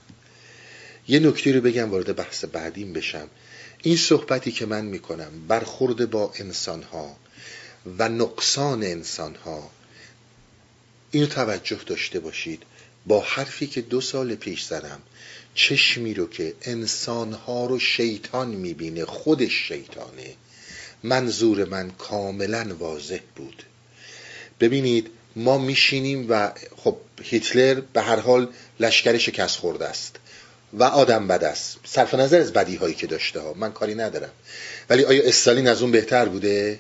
یه نکته رو بگم وارد بحث بعدیم بشم. این صحبتی که من می‌کنم برخورد با انسان ها و نقصان انسان ها اینو توجه داشته باشید. با حرفی که دو سال پیش زدم چشمی رو که انسانها رو شیطان می‌بینه خودش شیطانه. منظور من کاملا واضح بود. ببینید ما میشینیم و خب هیتلر به هر حال لشکر شکست خورده است و آدم بد است. صرف نظر از بدی هایی که داشته ها. من کاری ندارم. ولی آیا استالین از اون بهتر بوده؟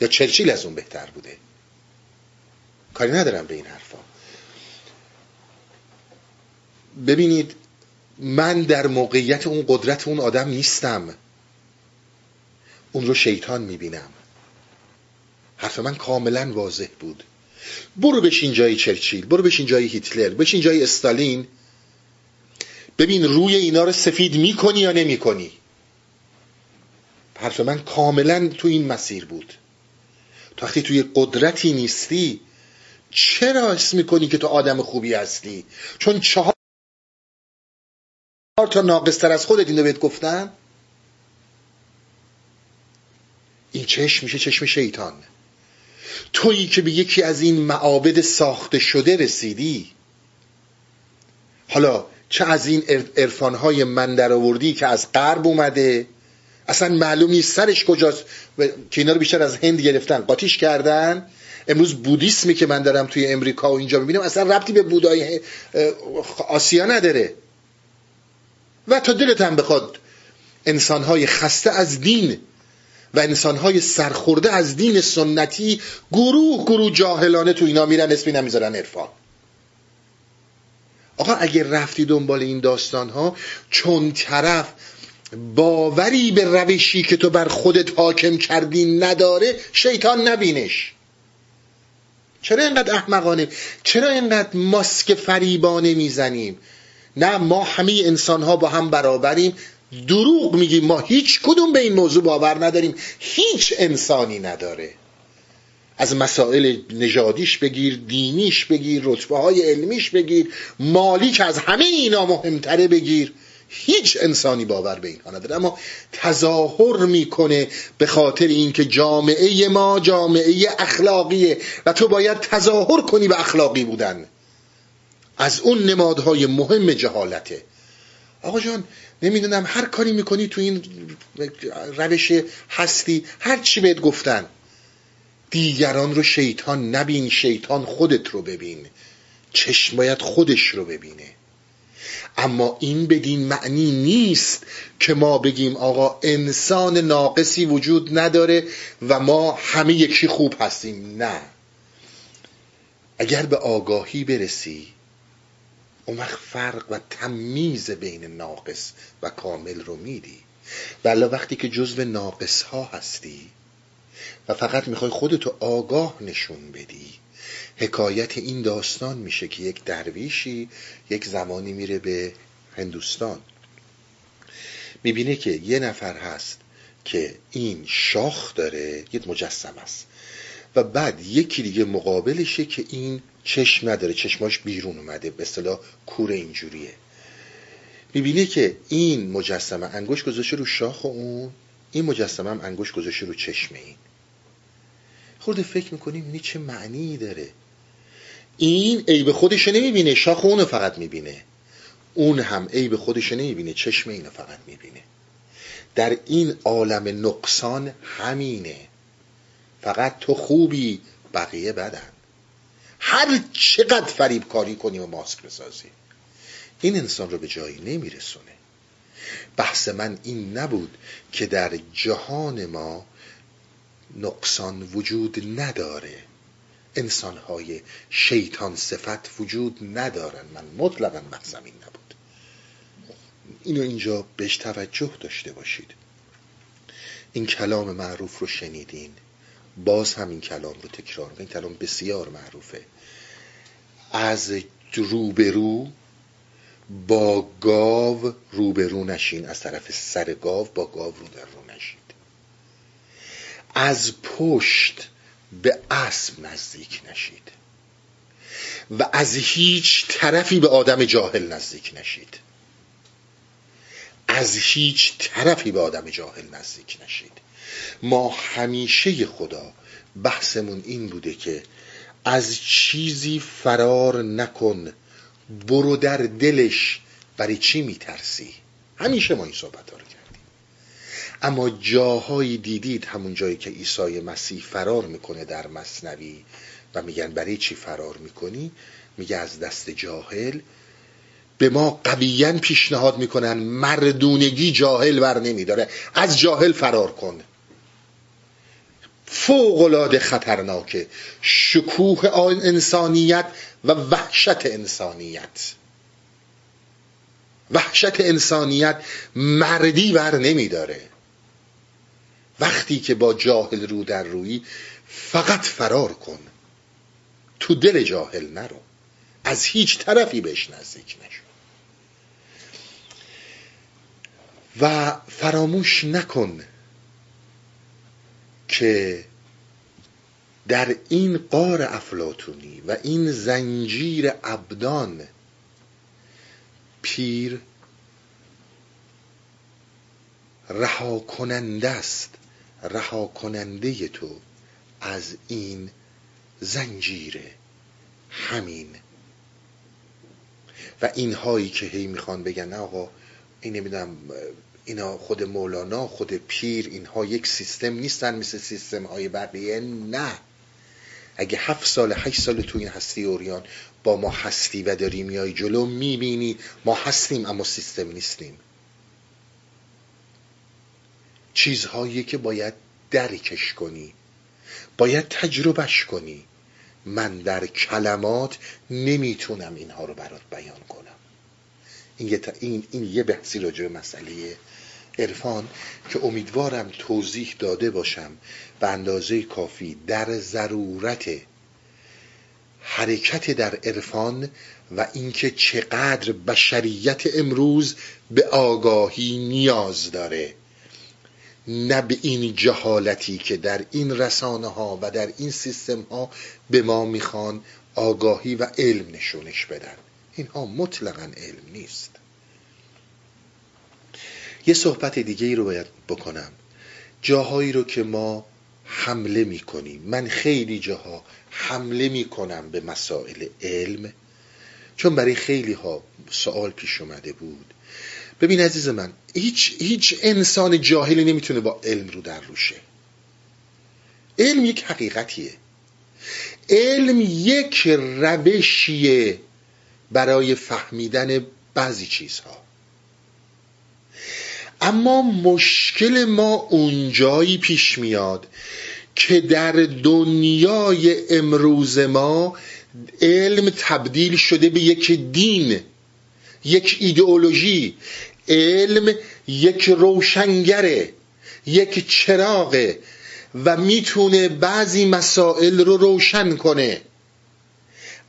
یا چرچیل از اون بهتر بوده؟ کاری ندارم به این حرفا. ببینید من در موقعیت اون قدرت اون آدم نیستم. اون رو شیطان می‌بینم. حرف من کاملا واضح بود. برو بشین جای چرچیل برو بشین جای هیتلر بشین جای استالین. ببین روی اینا رو سفید می‌کنی یا نمی‌کنی؟ حرف من کاملا تو این مسیر بود. تو وقتی توی قدرتی نیستی چرا اسم می‌کنی که تو آدم خوبی هستی؟ چون چهار تا ناقصتر از خودت اینو بهت گفتن این چشم میشه چشم شیطان. تویی که به یکی از این معابد ساخته شده رسیدی حالا چه از این ارفانهای من در که از غرب اومده؟ اصلا معلومی سرش کجاست. که اینا رو بیشتر از هند گرفتن. قاطیش کردن. امروز بودیسمی که من دارم توی امریکا و اینجا می‌بینم اصلا ربطی به بودای آسیا نداره. و تا دلت هم بخواد. انسانهای خسته از دین و انسانهای سرخورده از دین سنتی گروه گروه جاهلانه تو اینا میرن اسمی نمی‌ذارن عرفان. آقا اگر رفتی دنبال این داستان ها چون طرف باوری به روشی که تو بر خودت حاکم کردی نداره شیطان نبینش. چرا اینقدر احمقانه؟ چرا اینقدر ماسک فریبانه می‌زنیم؟ نه ما همه انسان ها با هم برابریم. دروغ میگیم. ما هیچ کدوم به این موضوع باور نداریم. هیچ انسانی نداره. از مسائل نژادیش بگیر دینیش بگیر رتبه های علمیش بگیر مالی که از همه اینا مهمتره بگیر. هیچ انسانی باور به اینها نداره. اما تظاهر می‌کنه به خاطر اینکه جامعه ما جامعه اخلاقیه و تو باید تظاهر کنی به اخلاقی بودن. از اون نمادهای مهم جهالته. آقا جان نمی‌دونم هر کاری می‌کنی تو این روش هستی هر چی بهت گفتن. دیگران رو شیطان نبین شیطان خودت رو ببین. چشم باید خودش رو ببینه. اما این بدین معنی نیست که ما بگیم آقا انسان ناقصی وجود نداره و ما همه یکی خوب هستیم. نه. اگر به آگاهی برسی اون وقت فرق و تمیز بین ناقص و کامل رو میدی. ولی وقتی که جزو ناقص ها هستی و فقط می‌خوای خودتو آگاه نشون بدی حکایت این داستان میشه که یک درویشی یک زمانی میره به هندوستان. می‌بینه که یه نفر هست که این شاخ داره یه مجسم است و بعد یکی دیگه مقابلشه که این چشم نداره چشماش بیرون اومده به اصطلاح کوره اینجوریه. می‌بینه که این مجسمه انگوش گذاشته رو شاخ اون این مجسمه هم انگوش گذاشته رو چشم این. خورده فکر می‌کنیم این چه معنی داره. این عیب خودش نمی‌بینه شاخ اونو فقط می‌بینه. اون هم عیب خودش نمی‌بینه چشم اینو فقط می‌بینه. در این عالم نقصان همینه. فقط تو خوبی بقیه بدن. هر چقدر فریب کاری کنی و ماسک بسازی. این انسان رو به جایی نمیرسونه. بحث من این نبود که در جهان ما نقصان وجود نداره. انسانهای شیطان صفت وجود ندارن. من مطلقا بحثم این نبود. اینو اینجا بهش توجه داشته باشید. این کلام معروف رو شنیدین. باز هم این کلام رو تکرار این کلام بسیار معروفه. از روبرو با گاو روبرو نشین. از طرف سر گاو با گاو رو در رو نشید از پشت به اسب نزدیک نشید و از هیچ طرفی به آدم جاهل نزدیک نشید از هیچ طرفی به آدم جاهل نزدیک نشید ما همیشه خدا بحثمون این بوده که از چیزی فرار نکن برو در دلش برای چی میترسی؟ همیشه ما این صحبت ها رو کردیم. اما جاهایی دیدید همون جایی که عیسی مسیح فرار می‌کنه در مصنوی و میگن برای چی فرار می‌کنی؟ میگه از دست جاهل. به ما قویا پیشنهاد می‌کنن مردونگی جاهل بر نمیداره. از جاهل فرار کن. فوقلاده خطرناکه. شکوه انسانیت و وحشت انسانیت. وحشت انسانیت مردی بر نمیداره. وقتی که با جاهل رو در روی فقط فرار کن. تو دل جاهل نرو. از هیچ طرفی بهش نزدیک نشو. و فراموش نکن که در این قار افلاتونی و این زنجیر ابدان پیر رها کننده است رها کننده تو از این زنجیر همین. و اینهایی که هی می‌خوان بگن آقا این نمی‌دونم اینا خود مولانا خود پیر اینها یک سیستم نیستن مثل سیستم های بقیه نه. اگه هفت سال هشت سال تو این هستی اوریان با ما هستی و داری میای جلو می‌بینی ما هستیم اما سیستم نیستیم. چیزهایی که باید درکش کنی باید تجربهش کنی. من در کلمات نمی‌تونم اینها رو برات بیان کنم. این یه, این, این یه بحثی راجع مسئله عرفان که امیدوارم توضیح داده باشم به اندازه کافی در ضرورت حرکت در عرفان و اینکه چقدر بشریت امروز به آگاهی نیاز داره. نه به این جهالتی که در این رسانه ها و در این سیستم ها به ما می‌خوان آگاهی و علم نشونش بدن. اینها مطلقا علم نیست. یه صحبت دیگه ای رو باید بکنم. جاهایی رو که ما حمله می‌کنیم. من خیلی جاها حمله می‌کنم به مسائل علم چون برای خیلی ها سوال پیش اومده بود. ببین عزیز من هیچ, هیچ انسان جاهلی نمی‌تونه با علم رو در روشه. علم یک حقیقتیه. علم یک روشیه برای فهمیدن بعضی چیزها. اما مشکل ما اونجایی پیش میاد که در دنیای امروز ما علم تبدیل شده به یک دین یک ایدئولوژی. علم یک روشنگره یک چراغه و می‌تونه بعضی مسائل رو روشن کنه.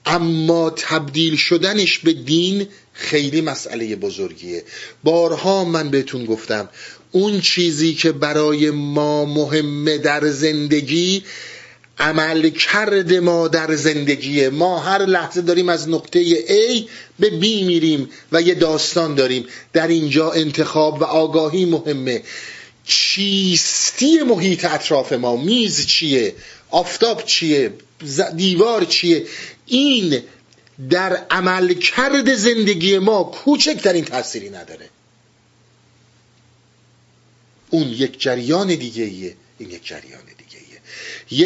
اما تبدیل شدنش به دین خیلی مسئله بزرگیه. بارها من بهتون گفتم اون چیزی که برای ما مهمه در زندگی عمل کرده ما در زندگیه. ما هر لحظه داریم از نقطه A به B میریم و یه داستان داریم. در اینجا انتخاب و آگاهی مهمه. چیستی محیط اطراف ما؟ میز چیه؟ آفتاب چیه؟ دیوار چیه؟ این در عمل کرد زندگی ما کوچکترین تأثیری نداره. اون یک جریان دیگه ایه این یک جریان دیگه ایه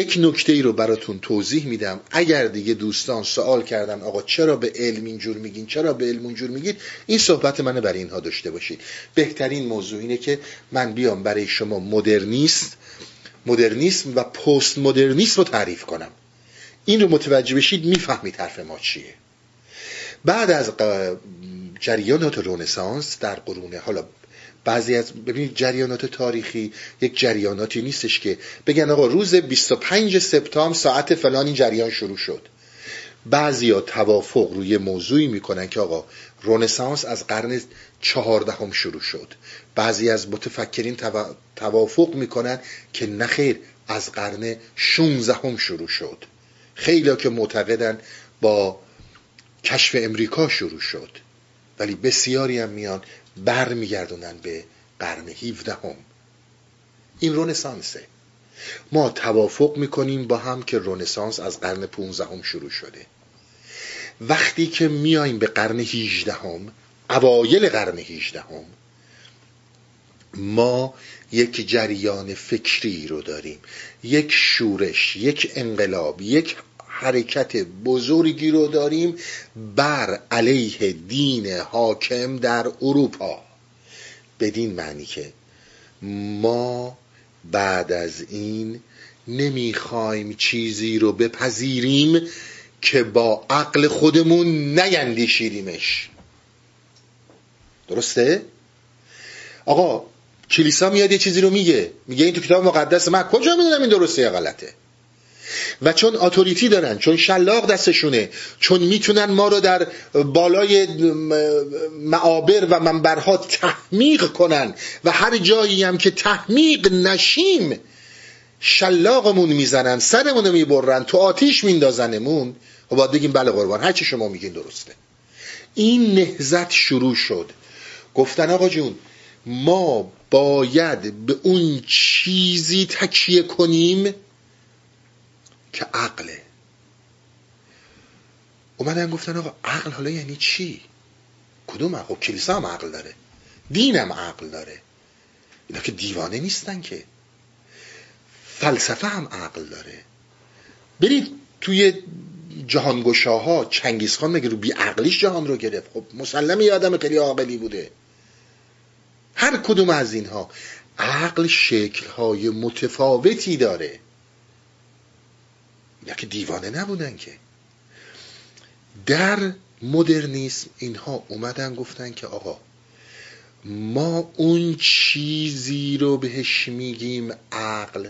یک نکته ای رو براتون توضیح میدم. اگر دیگه دوستان سوال کردن آقا چرا به علم اینجور میگین؟ چرا به علم اونجور میگید؟ این صحبت منو برای اینها داشته باشید. بهترین موضوع اینه که من بیام برای شما مدرنیست مدرنیسم و پست مدرنیسم رو تعریف کنم. این رو متوجه بشید می‌فهمید حرف ما چیه. بعد از جریانات رونسانس در قرون حالا بعضی از ببینید جریانات تاریخی یک جریاناتی نیستش که بگن آقا روز 25 سپتامبر ساعت فلان این جریان شروع شد. بعضی ها توافق روی موضوعی می‌کنن که آقا رونسانس از قرن چهاردهم شروع شد. بعضی از متفکرین توافق می‌کنن که نخیر از قرن 16 شروع شد. خیلی که معتقدن با کشف امریکا شروع شد. ولی بسیاری هم میان بر میگردونن به قرن 17 هم. این رونسانسه ما توافق می‌کنیم با هم که رونسانس از قرن 15 هم شروع شده. وقتی که میایم به قرن 18 هم اوایل قرن 18 هم ما یک جریان فکری رو داریم. یک شورش یک انقلاب یک حرکت بزرگی رو داریم بر علیه دین حاکم در اروپا. بدین معنی که ما بعد از این نمی‌خوایم چیزی رو بپذیریم که با عقل خودمون نیندیشیدیمش درسته؟ آقا کلیسا میاد یه چیزی رو میگه. میگه این تو کتاب مقدس من کجا می‌دونم این درسته یا غلطه؟ و چون اتوریتی دارن چون شلاق دستشونه چون می‌تونن ما رو در بالای معابر و منبرها تحمیق کنن و هر جایی هم که تحمیق نشیم شلاقمون می‌زنن سرمون می‌برن تو آتیش میندازنمون. و خب باید بگیم بله قربان هرچی شما میگین درسته. این نهزت شروع شد. گفتن آقا جون ما باید به اون چیزی تکیه کنیم که عقله. اومدن گفتن آقا عقل حالا یعنی چی؟ کدوم عقل؟ خب کلیسا هم عقل داره. دینم عقل داره. اینا که دیوانه نیستن که. فلسفه هم عقل داره. برید توی جهانگشاها چنگیزخان مگه رو بی عقلیش جهان رو گرفت؟ خب مسلم یه آدم خیلی عاقلی بوده. هر کدوم از اینها عقل شکلهای متفاوتی داره. یا که دیوانه نبودن که. در مدرنیسم اینها اومدن گفتن که آقا ما اون چیزی رو بهش میگیم عقل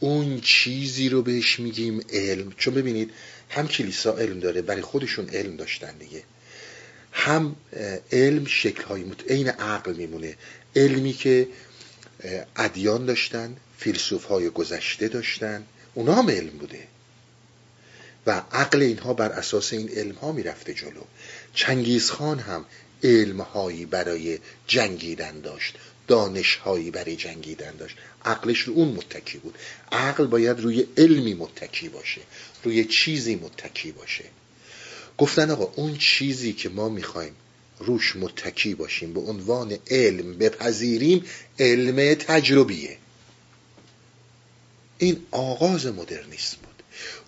اون چیزی رو بهش میگیم علم. چون ببینید هم کلیسا علم داره ولی خودشون علم داشتن دیگه. هم علم شکلهای. عین عقل میمونه. علمی که ادیان داشتن فیلسوف های گذشته داشتن اونا هم علم بوده. و عقل اینها بر اساس این علم ها می‌رفته جلو. چنگیز خان هم علم هایی برای جنگیدن داشت. دانش هایی برای جنگیدن داشت. عقلش رو اون متکی بود. عقل باید روی علمی متکی باشه. روی چیزی متکی باشه. گفتن آقا اون چیزی که ما می‌خوایم روش متکی باشیم به عنوان علم بپذیریم علم تجربیه. این آغاز مدرنیسم بود.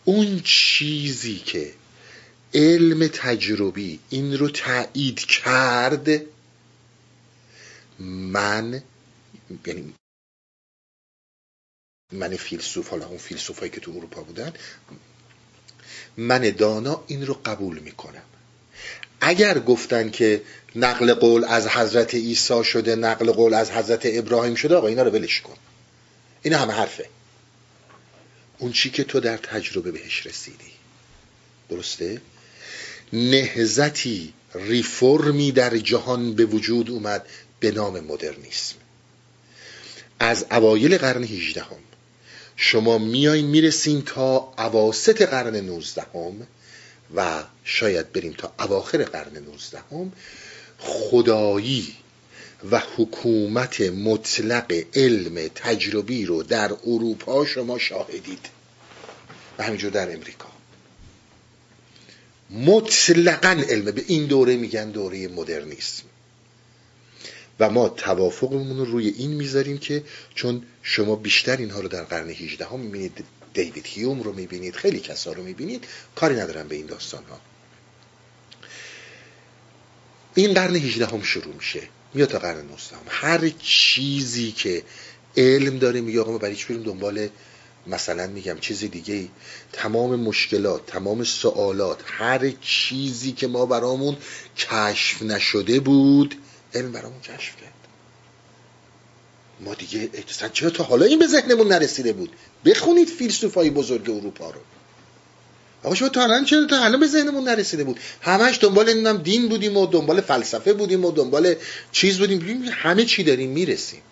اون چیزی که علم تجربی این رو تایید کرد من یعنی من فیلسوف حالا اون فیلسوف هایی که تو اروپا بودن من دانا این رو قبول می‌کنم. اگر گفتن که نقل قول از حضرت عیسی شده نقل قول از حضرت ابراهیم شده آقا اینا رو ولش کن. اینا همه حرفه. اون چی که تو در تجربه بهش رسیدی. درسته؟ نهزتی ریفرمی در جهان به وجود اومد به نام مدرنیسم. از اوایل قرن 18 هم شما میایین می‌رسین تا اواسط قرن 19 هم و شاید بریم تا اواخر قرن 19 هم خدایی و حکومت مطلق علم تجربی رو در اروپا شما شاهدید. و همینجور در امریکا. مطلقا علمه به این دوره میگن دوره مدرنیسم. و ما توافقمون رو روی این می‌ذاریم که چون شما بیشتر اینها رو در قرن 18 ها می‌بینید دیوید هیوم رو می‌بینید خیلی کسا رو می‌بینید کاری ندارم به این داستان ها این قرن 18 هم شروع میشه میاد تا قرن 19 هم. هر چیزی که علم داره میگه آقا ما برای بریم دنبال مثلا میگم چیزی دیگه تمام مشکلات تمام سوالات هر چیزی که ما برامون کشف نشده بود علم برامون کشف کرد. ما دیگه احسان چرا تا حالا این به ذهنمون نرسیده بود؟ بخونید فیلسوفای بزرگ اروپا رو. آقا شما تا الان چرا تا الان به ذهنمون نرسیده بود؟ همش دنبال نمی‌دونم دین بودیم و دنبال فلسفه بودیم و دنبال چیز بودیم. همه چی داریم می‌رسیم.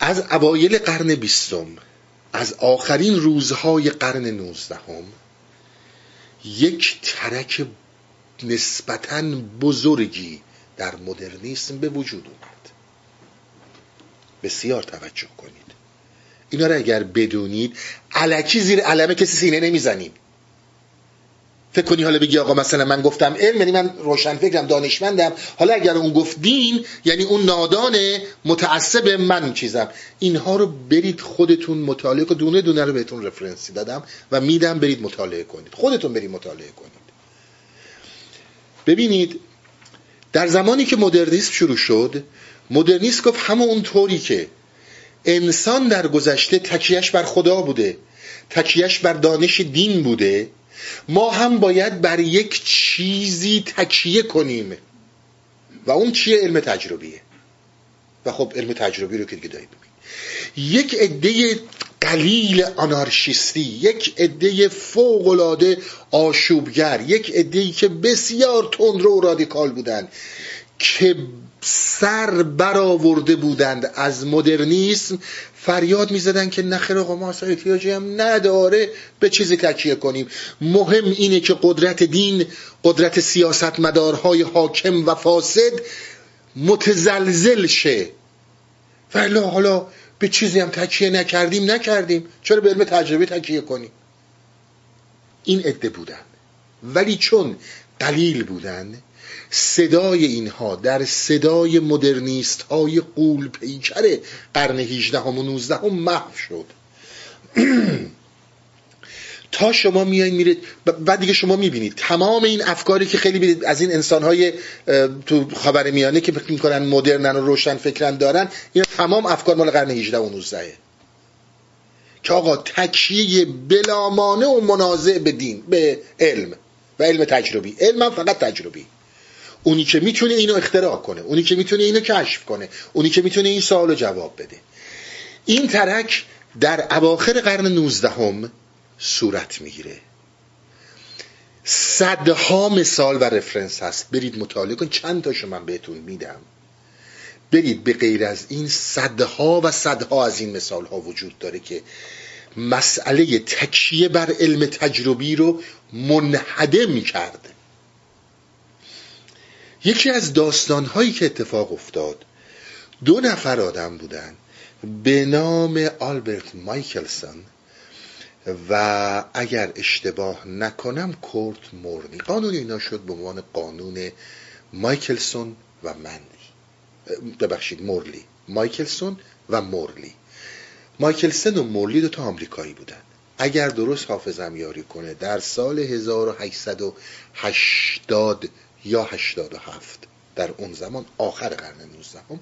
از اوایل قرن بیستم از آخرین روزهای قرن نوزدهم یک ترک نسبتا بزرگی در مدرنیسم به وجود اومد. بسیار توجه کنید. اینا رو اگر بدونید علکی زیر علمه کسی سینه نمی‌زنیم. فکر کنی حالا بگی آقا مثلا من گفتم علم یعنی من روشن فکرم دانشمندم. حالا اگر اون گفت دین یعنی اون نادان متعصب من چیزم. اینها رو برید خودتون مطالعه کنید. دونه دونه رو بهتون رفرنسی دادم و میدم برید مطالعه کنید. خودتون برید مطالعه کنید. ببینید در زمانی که مدرنیسم شروع شد مدرنیسم گفت همون اون طوری که انسان در گذشته تکیهش بر خدا بوده تکیهش بر دانش دین بوده ما هم باید بر یک چیزی تکیه کنیم. و اون چیه؟ علم تجربیه. و خب علم تجربی رو که دیگه دارید یک عده قلیل آنارشیستی یک عده فوق العاده آشوبگر یک عده که بسیار تندرو و رادیکال بودند که سر برآورده بودند از مدرنیسم فریاد می‌زدن که نخیر آقا ما اصلا احتیاجی هم نداره به چیزی تکیه کنیم. مهم اینه که قدرت دین قدرت سیاست مدارهای حاکم و فاسد متزلزل شه. ولی حالا به چیزی هم تکیه نکردیم نکردیم. چرا به علم تجربه تکیه کنیم؟ این عده بودن. ولی چون قلیل بودن صدای اینها در صدای مدرنیست های قول پیکر قرن 18 و 19 هم محو شد. تا شما میایین میرید بعد دیگه شما می‌بینید. تمام این افکاری که خیلی از این انسان های تو خبر میانه که فکر می‌کنن مدرنن و روشن فکرن دارن این تمام افکار مال قرن 18 و 19 که آقا تکیه بلامانه و منازع به دین به علم و علم تجربی. علم هم فقط تجربی. اونی که می‌تونه اینو اختراع کنه اونی که می‌تونه اینو کشف کنه اونی که می‌تونه این سوالو جواب بده. این ترک در اواخر قرن 19 هم صورت می‌گیره. صدها مثال و رفرنس هست. برید مطالعه کن. چند تاشو من بهتون میدم. برید به غیر از این صدها و صدها از این مثال ها وجود داره که مسئله تکیه بر علم تجربی رو منحدم کرد یکی از داستان هایی که اتفاق افتاد دو نفر آدم بودن. به نام آلبرت مایکلسون و اگر اشتباه نکنم کورت مورنی قانون اینا شد به عنوان قانون مایکلسون و منلی. ببخشید مورلی مایکلسون و مورلی مایکلسون و مورلی دو تا آمریکایی بودن. اگر درست حافظم یاری کنه در سال 1880 یا 87 در اون زمان آخر قرن 19 هم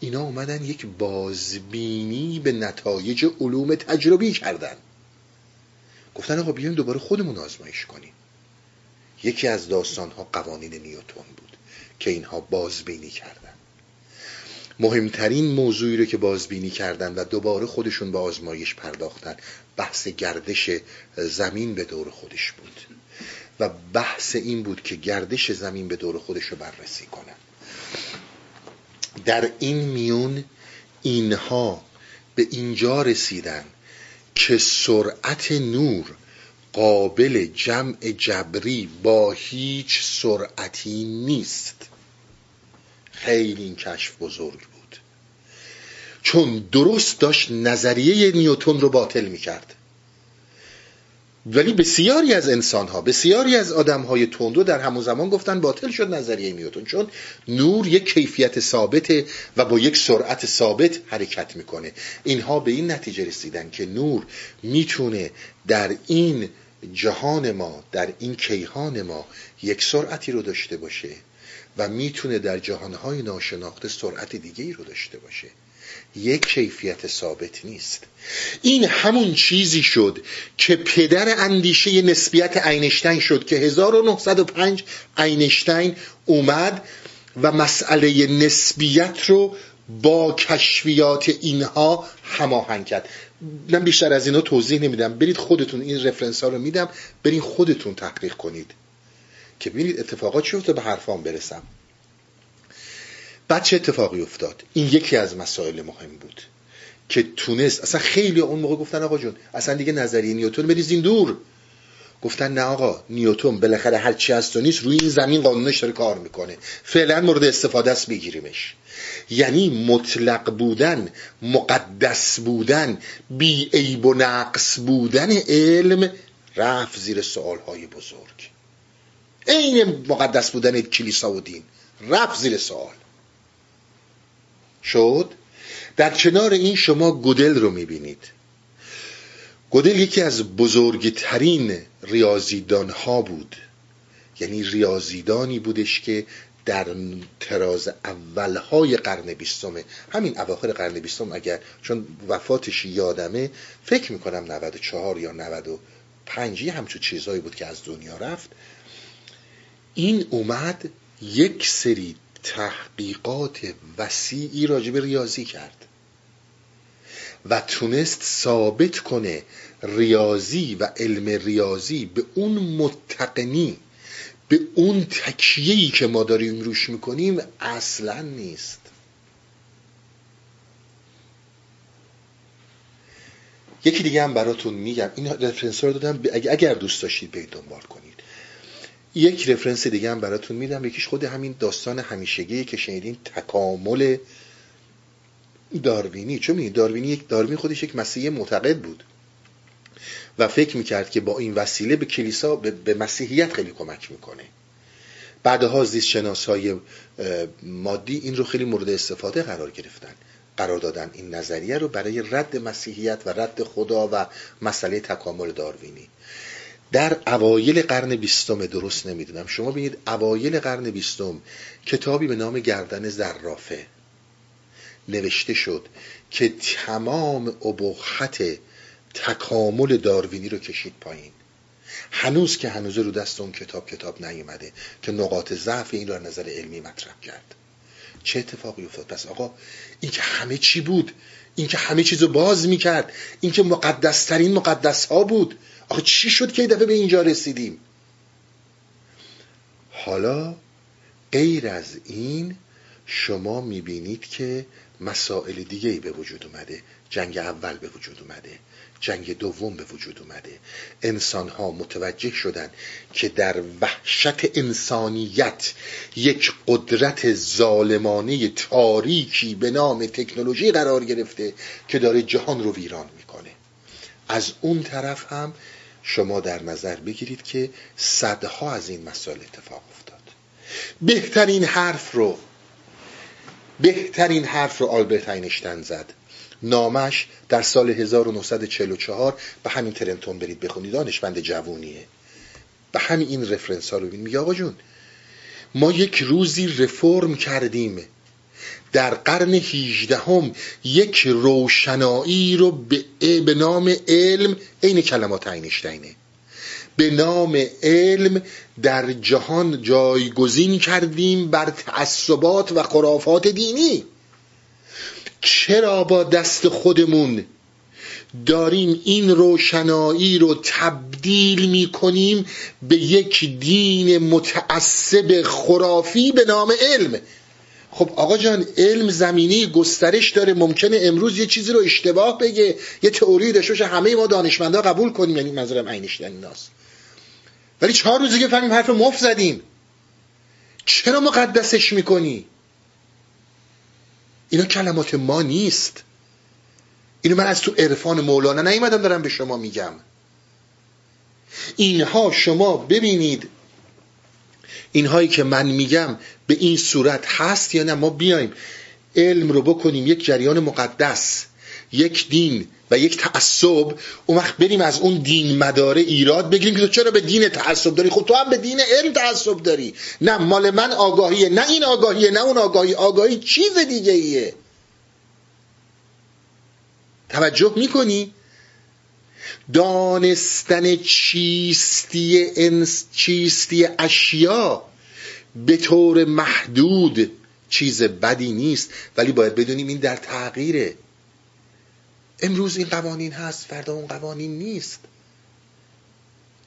اینا اومدن یک بازبینی به نتایج علوم تجربی کردن. گفتن آقا بیایم دوباره خودمون آزمایش کنیم. یکی از داستان ها قوانین نیوتون بود که اینها بازبینی کردن. مهمترین موضوعی رو که بازبینی کردن و دوباره خودشون به آزمایش پرداختن بحث گردش زمین به دور خودش بود. و بحث این بود که گردش زمین به دور خودش رو بررسی کنن. در این میون اینها به اینجا رسیدن که سرعت نور قابل جمع جبری با هیچ سرعتی نیست. خیلی این کشف بزرگ بود. چون درست داشت نظریه نیوتون رو باطل می‌کرد. ولی بسیاری از انسان ها بسیاری از آدم های تندو در همون زمان گفتن باطل شد نظریه نیوتن چون نور یک کیفیت ثابته و با یک سرعت ثابت حرکت می‌کنه. اینها به این نتیجه رسیدن که نور می‌تونه در این جهان ما در این کیهان ما یک سرعتی رو داشته باشه و می‌تونه در جهانهای ناشناخته سرعت دیگه ای رو داشته باشه. یک کیفیت ثابت نیست. این همون چیزی شد که پدر اندیشه نسبیت اینشتین شد که 1905 اینشتین اومد و مسئله نسبیت رو با کشفیات اینها هماهنگ کرد. من بیشتر از اینا توضیح نمیدم. برید خودتون این رفرنس ها رو میدم. برید خودتون تحقیق کنید. که ببینید اتفاقات چی به حرفان برسم. بعد چه اتفاقی افتاد؟ این یکی از مسائل مهم بود که تونست اصلا خیلی اون موقع گفتن آقا جون اصلا دیگه نظریه نیوتن بریزین دور. گفتن نه آقا نیوتن بالاخره هر چی هست و نیست روی این زمین قانونش داره کار می‌کنه. فعلا مورد استفاده است بگیریمش. یعنی مطلق بودن مقدس بودن بی عیب و نقص بودن علم رفت زیر سوال های بزرگ. عین مقدس بودن کلیسا و دین. رفت زیر سوال شد در کنار این شما گودل رو می‌بینید. گودل یکی از بزرگترین ریاضیدان ها بود. یعنی ریاضیدانی بودش که در تراز اولهای قرن بیستم همین اواخر قرن بیستم اگر چون وفاتش یادمه فکر می‌کنم 94 یا 95 یه همچون چیزهایی بود که از دنیا رفت. این اومد یک سری تحقیقات وسیعی راجب ریاضی کرد و تونست ثابت کنه ریاضی و علم ریاضی به اون متقنی به اون تکیهی که ما داریم روش می‌کنیم اصلا نیست. یکی دیگه هم براتون میگم این رفرنس رو دادم اگر دوست داشتید برید دنبال کنید. یک رفرنس دیگه هم براتون میدم. یکیش خود همین داستان همیشگی که شنیدین تکامل داروینی. چون می داروینی یک داروین خودش یک مسیحی معتقد بود. و فکر می‌کرد که با این وسیله به کلیسا به مسیحیت خیلی کمک می‌کنه. بعدها زیست شناس های مادی این رو خیلی مورد استفاده قرار گرفتن. قرار دادن این نظریه رو برای رد مسیحیت و رد خدا و مسئله تکامل داروینی. در اوایل قرن بیستم درست نمی‌دونم. شما ببینید اوایل قرن بیستم کتابی به نام گردن زرافه نوشته شد که تمام ابهت تکامل داروینی رو کشید پایین. هنوز که هنوز رو دست اون کتاب کتاب نیومده که نقاط ضعف این رو نظر علمی مطرح کرد. چه اتفاقی افتاد؟ پس آقا این که همه چی بود این که همه چیز باز می‌کرد این که مقدسترین مقدس ها بود آخه چی شد که دفعه به اینجا رسیدیم؟ حالا غیر از این شما می‌بینید که مسائل دیگه ای به وجود اومده. جنگ اول به وجود اومده. جنگ دوم به وجود اومده. انسان ها متوجه شدن که در وحشت انسانیت یک قدرت ظالمانه تاریکی به نام تکنولوژی قرار گرفته که داره جهان رو ویران می‌کنه. از اون طرف هم شما در نظر بگیرید که صدها از این مسائل اتفاق افتاد. بهترین حرف رو بهترین حرف رو آلبرت اینشتن زد. نامش در سال 1944 به همین ترنتون برید بخونید. دانشمند جوونیه. به همین این رفرنس ها رو ببین. میگه آقا جون ما یک روزی رفرم کردیم. در قرن هیجدهم یک روشنایی رو به نام علم عین کلمات اینشتینه. به نام علم در جهان جایگزین کردیم بر تعصبات و خرافات دینی. چرا با دست خودمون داریم این روشنایی رو تبدیل می کنیم به یک دین متعصب خرافی به نام علم؟ خب آقا جان علم زمینی گسترش داره. ممکنه امروز یه چیزی رو اشتباه بگه. یه تئوری داشته باشه همه ما دانشمندا قبول کنیم. یعنی منظورم اینشتین ایناست. ولی چهار روزی که فهمیم حرف مفت زدیم. چرا مقدسش می‌کنی؟ اینا کلمات ما نیست. اینو من از تو عرفان مولانا نیومدم دارم به شما میگم. اینها شما ببینید اینهایی که من میگم به این صورت هست یا نه ما بیایم علم رو بکنیم یک جریان مقدس یک دین و یک تعصب. اون وقت بریم از اون دین مداره ایراد بگیریم که تو چرا به دین تعصب داری؟ خب تو هم به دین علم تعصب داری. نه مال من آگاهیه نه این آگاهیه نه اون آگاهی. آگاهی چیز دیگه ایه توجه می‌کنی؟ دانستن چیستی انس چیستی اشیا به طور محدود چیز بدی نیست. ولی باید بدونیم این در تغییره. امروز این قوانین هست فردا اون قوانین نیست.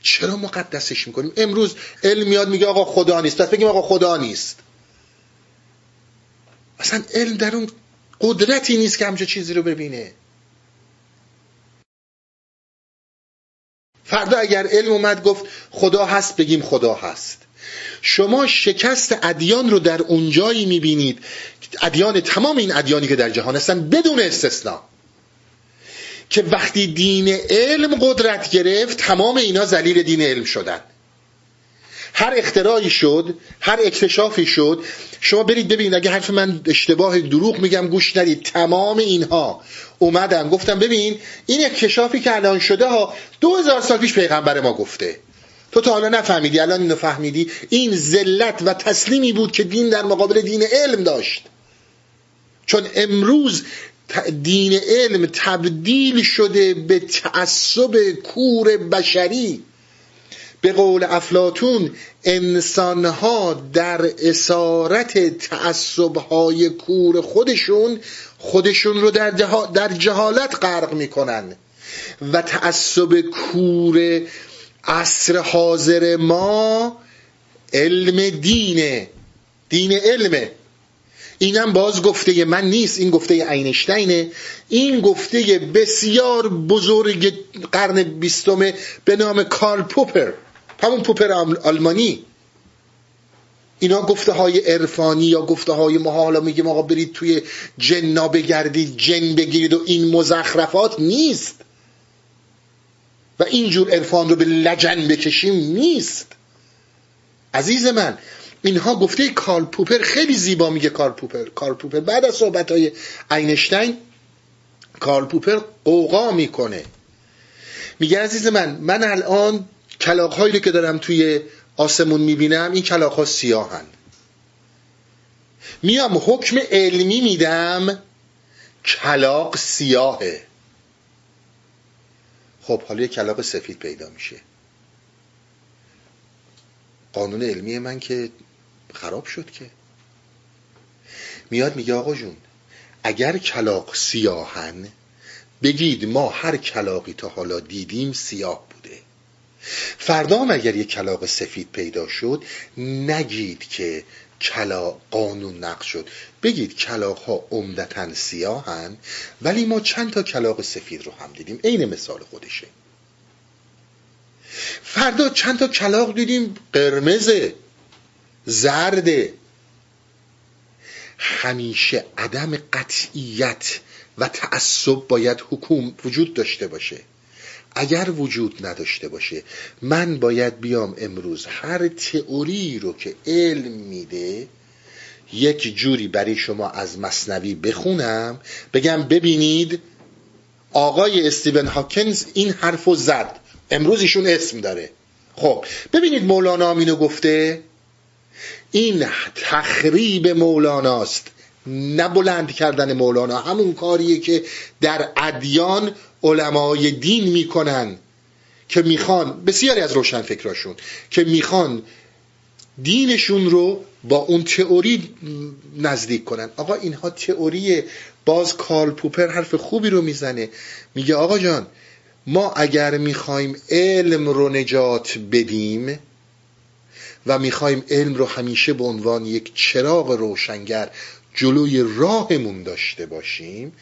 چرا مقدسش می‌کنیم؟ امروز علم میاد میگه آقا خدا نیست. پس بگیم آقا خدا نیست. اصلا علم در اون قدرتی نیست که همچه چیزی رو ببینه. فردا اگر علم اومد گفت خدا هست بگیم خدا هست. شما شکست ادیان رو در اونجایی می‌بینید. ادیان تمام این ادیانی که در جهان هستن بدون استثنا که وقتی دین علم قدرت گرفت تمام اینا ذلیل دین علم شدن. هر اختراعی شد هر اکتشافی شد شما برید ببینید اگه حرف من اشتباه دروغ میگم گوش ندید. تمام اینها. اومدن گفتم ببین این اکتشافی که الان شده ها دو هزار سال پیش پیغمبر ما گفته. تو تا حالا نفهمیدی الان اینو فهمیدی. این ذلت و تسلیمی بود که دین در مقابل دین علم داشت. چون امروز دین علم تبدیل شده به تعصب کور بشری. به قول افلاتون انسانها در اسارت تعصبهای کور خودشون خودشون رو در, در جهالت غرق می‌کنن. و تعصب کور عصر حاضر ما علم دینه. دین علمه. اینم باز گفته من نیست این گفته اینشتینه. این گفته بسیار بزرگ قرن بیستم به نام کارل پوپر. همون پوپر آلمانی. اینا گفته های عرفانی یا گفته های محالا میگه آقا برید توی جنا بگردید جن بگیرید و این مزخرفات نیست. و اینجور عرفان رو به لجن بکشیم نیست. عزیز من اینها گفته کارل پوپر خیلی زیبا میگه کارل پوپر. کارل پوپر بعد از صحبت های اینشتین کارل پوپر قوقا می‌کنه. میگه عزیز من من الان کلاق هایی که دارم توی آسمون می‌بینم این کلاق ها سیاهن. میام حکم علمی میدم کلاق سیاهه. خب حالا یه کلاق سفید پیدا میشه. قانون علمی من که خراب شد که. میاد میگه آقا جون اگر کلاق سیاهن بگید ما هر کلاقی تا حالا دیدیم سیاه بوده فردا هم اگر یک کلاق سفید پیدا شد نگید که کلا قانون نقش شد. بگید کلاق ها عمدتا سیاهن ولی ما چند تا کلاق سفید رو هم دیدیم. عین مثال خودشه. فردا چند تا کلاق دیدیم. قرمزه زرده. همیشه عدم قطعیت و تعصب باید حکوم وجود داشته باشه. اگر وجود نداشته باشه من باید بیام امروز هر تئوری رو که علم میده یک جوری برای شما از مصنوی بخونم بگم ببینید آقای استیون هاکنز این حرف رو زد. امروز ایشون اسم داره. خب ببینید مولانا اینو گفته این تخریب مولاناست نه بلند کردن مولانا. همون کاریه که در ادیان علمای دین می‌کنن که می‌خوان بسیاری از روشن فکراشون که می‌خوان دینشون رو با اون تئوری نزدیک کنن. آقا اینها تئوری باز کارل پوپر حرف خوبی رو می‌زنه. میگه آقا جان ما اگر می‌خوایم علم رو نجات بدیم و می‌خوایم علم رو همیشه به عنوان یک چراغ روشنگر جلوی راهمون داشته باشیم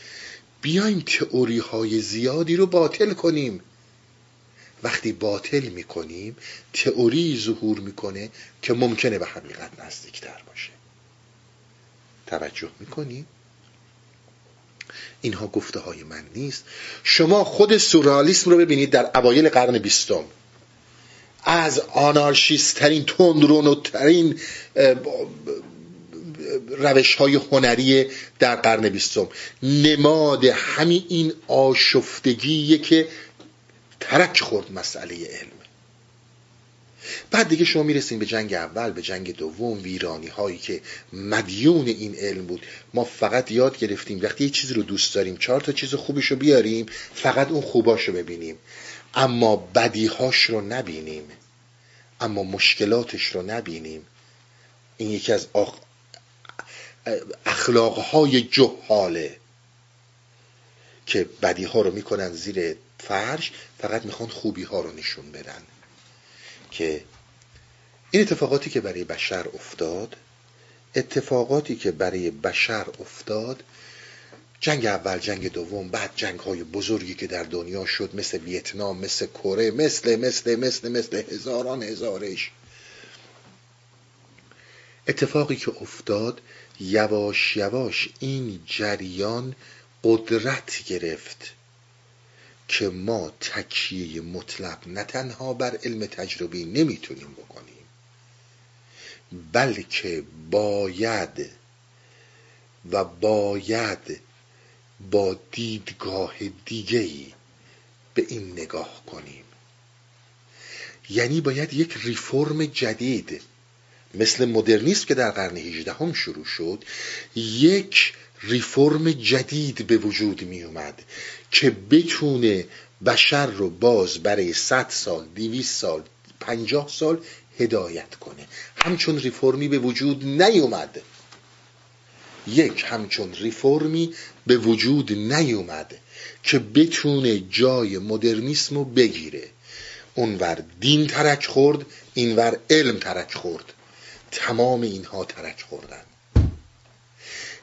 بیایم تئوری های زیادی رو باطل کنیم. وقتی باطل می‌کنیم تئوری ظهور می‌کنه که ممکنه به حقیقت نزدیکتر باشه. توجه می‌کنیم اینها گفته های من نیست. شما خود سورالیسم رو ببینید در اوایل قرن بیستم. از آنارشیسترین تندرونوترین روش های هنری در قرن بیستم. نماد همین این آشفتگیه که ترک خورد مسئله علم. بعد دیگه شما می‌رسیم به جنگ اول به جنگ دوم ویرانی هایی که مدیون این علم بود. ما فقط یاد گرفتیم وقتی یه چیزی رو دوست داریم چهار تا چیز خوبش رو بیاریم فقط اون خوباش رو ببینیم. اما بدیهاش رو نبینیم. اما مشکلاتش رو نبینیم. این یکی از آخ... اخلاقهای جهاله که بدی ها رو می‌کنن زیر فرش فقط می‌خوان خوبی ها رو نشون بدن. که این اتفاقاتی که برای بشر افتاد اتفاقاتی که برای بشر افتاد جنگ اول جنگ دوم بعد جنگ های بزرگی که در دنیا شد مثل ویتنام مثل کره مثل مثل مثل مثل هزاران هزارش. اتفاقی که افتاد یواش یواش این جریان قدرت گرفت که ما تکیه مطلق نه تنها بر علم تجربی نمی‌تونیم بکنیم بلکه باید و باید با دیدگاه دیگهی به این نگاه کنیم. یعنی باید یک ریفرم جدید مثل مدرنیسم که در قرن 18 هم شروع شد یک ریفرم جدید به وجود می اومد که بتونه بشر رو باز برای 100 سال 200 سال 50 سال هدایت کنه. همچون ریفرمی به وجود نیومد. یک همچون ریفرمی به وجود نیومد که بتونه جای مدرنیسم رو بگیره. اونور دین ترک خورد اینور علم ترک خورد. تمام اینها ترک خوردن.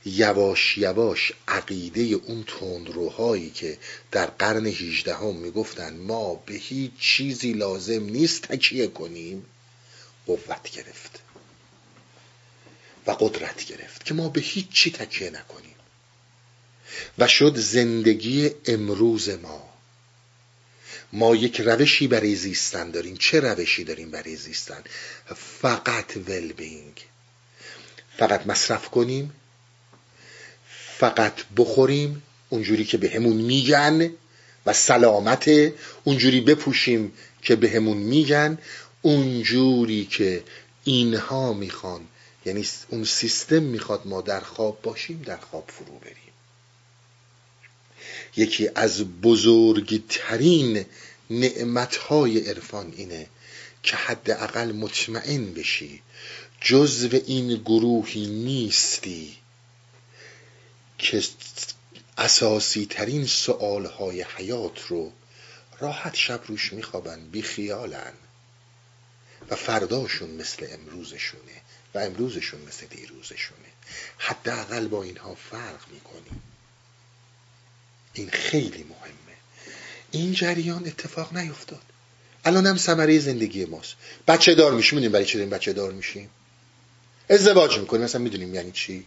یواش یواش عقیده اون تندروهایی که در قرن 18 هم می‌گفتن ما به هیچ چیزی لازم نیست تکیه کنیم قوت گرفت. و قدرت گرفت که ما به هیچ چی تکیه نکنیم. و شد زندگی امروز ما. ما یک روشی برای زیستن داریم. چه روشی داریم برای زیستن؟ فقط ولبینگ فقط مصرف کنیم. فقط بخوریم. اونجوری که به همون میگن و سلامت. اونجوری بپوشیم که به همون میگن. اونجوری که اینها می‌خوان. یعنی اون سیستم می‌خواد ما در خواب باشیم در خواب فرو بریم. یکی از بزرگترین نعمتهای عرفان اینه که حداقل مطمئن بشی جزو این گروهی نیستی که اساسی ترین سؤال های حیات رو راحت شب روش میخوابن بیخیالن. و فرداشون مثل امروزشونه و امروزشون مثل دیروزشونه. حداقل با اینها فرق می‌کنیم این خیلی مهمه. این جریان اتفاق نیفتاد. الان هم ثمره زندگی ماست. بچه دار میشیم می‌دونیم برای چه داریم بچه دار میشیم. ازدواج می‌کنیم مثلا می‌دونیم یعنی چی.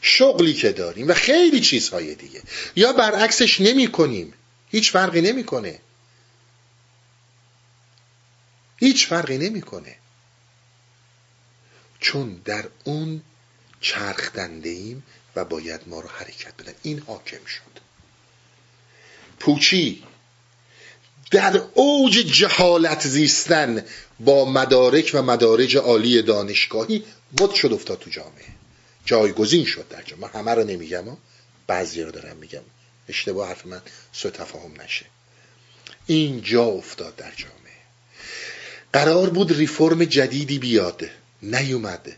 شغلی که داریم و خیلی چیزهای دیگه. یا برعکسش نمی کنیم هیچ فرقی نمی‌کنه. هیچ فرقی نمی‌کنه. چون در اون چرخ ایم و باید ما رو حرکت بدن. این حاکم شد. پوچی در اوج جهالت زیستن با مدارک و مدارج عالی دانشگاهی مد شد افتاد تو جامعه. جایگزین شد در جامعه. همه رو نمیگم بعضی رو دارم میگم. اشتباه حرف من سو تفاهم نشه. این جا افتاد در جامعه. قرار بود ریفرم جدیدی بیاد. نیومده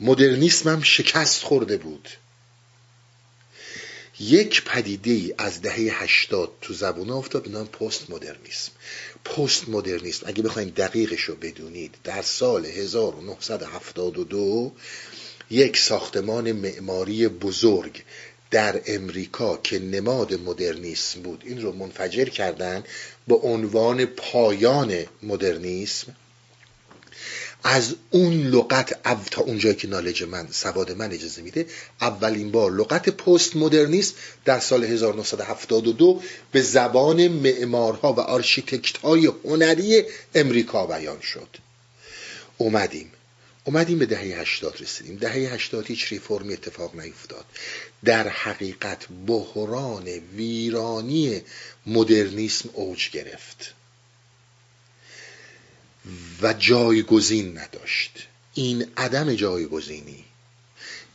مدرنیسم هم شکست خورده بود. یک پدیده ای از دهه هشتاد تو زبونه افتاد به نام پست مدرنیسم پست مدرنیسم اگه بخواید دقیقش رو بدونید در سال 1972 یک ساختمان معماری بزرگ در امریکا که نماد مدرنیسم بود این رو منفجر کردن به عنوان پایان مدرنیسم. از اون لغت او تا اونجایی که نالج من سواد من اجازه میده اولین بار لغت پست مدرنیسم در سال 1972 به زبان معمارها و آرشیتکت های هنری امریکا بیان شد. اومدیم. اومدیم به دهه 80 رسیدیم. دهه 80 هیچ ریفرمی اتفاق نیفتاد. در حقیقت بحران ویرانی مدرنیسم اوج گرفت. و جایگزین نداشت. این عدم جایگزینی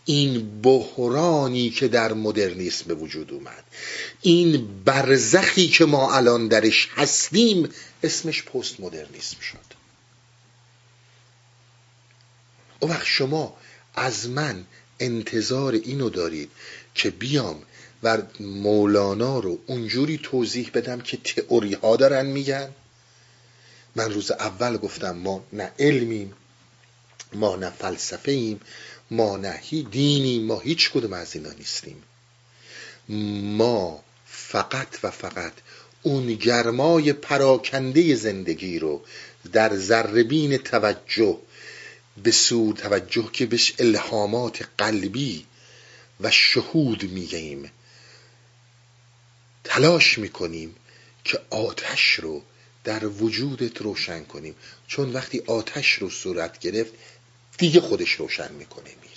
این بحرانی که در مدرنیسم به وجود اومد این برزخی که ما الان درش هستیم اسمش پست مدرنیسم شد. او وقت شما از من انتظار اینو دارید که بیام و مولانا رو اونجوری توضیح بدم که تئوری ها دارن میگن؟ من روز اول گفتم ما نه علمیم ما نه فلسفه ایم ما نه دینیم ما هیچ کدوم از اینا نیستیم. ما فقط و فقط اون گرمای پراکنده زندگی رو در ذربین توجه به سود توجه که بهش الهامات قلبی و شهود میگیم تلاش می‌کنیم که آتش رو در وجودت روشن کنیم. چون وقتی آتش رو صورت گرفت دیگه خودش روشن می‌کنه میره.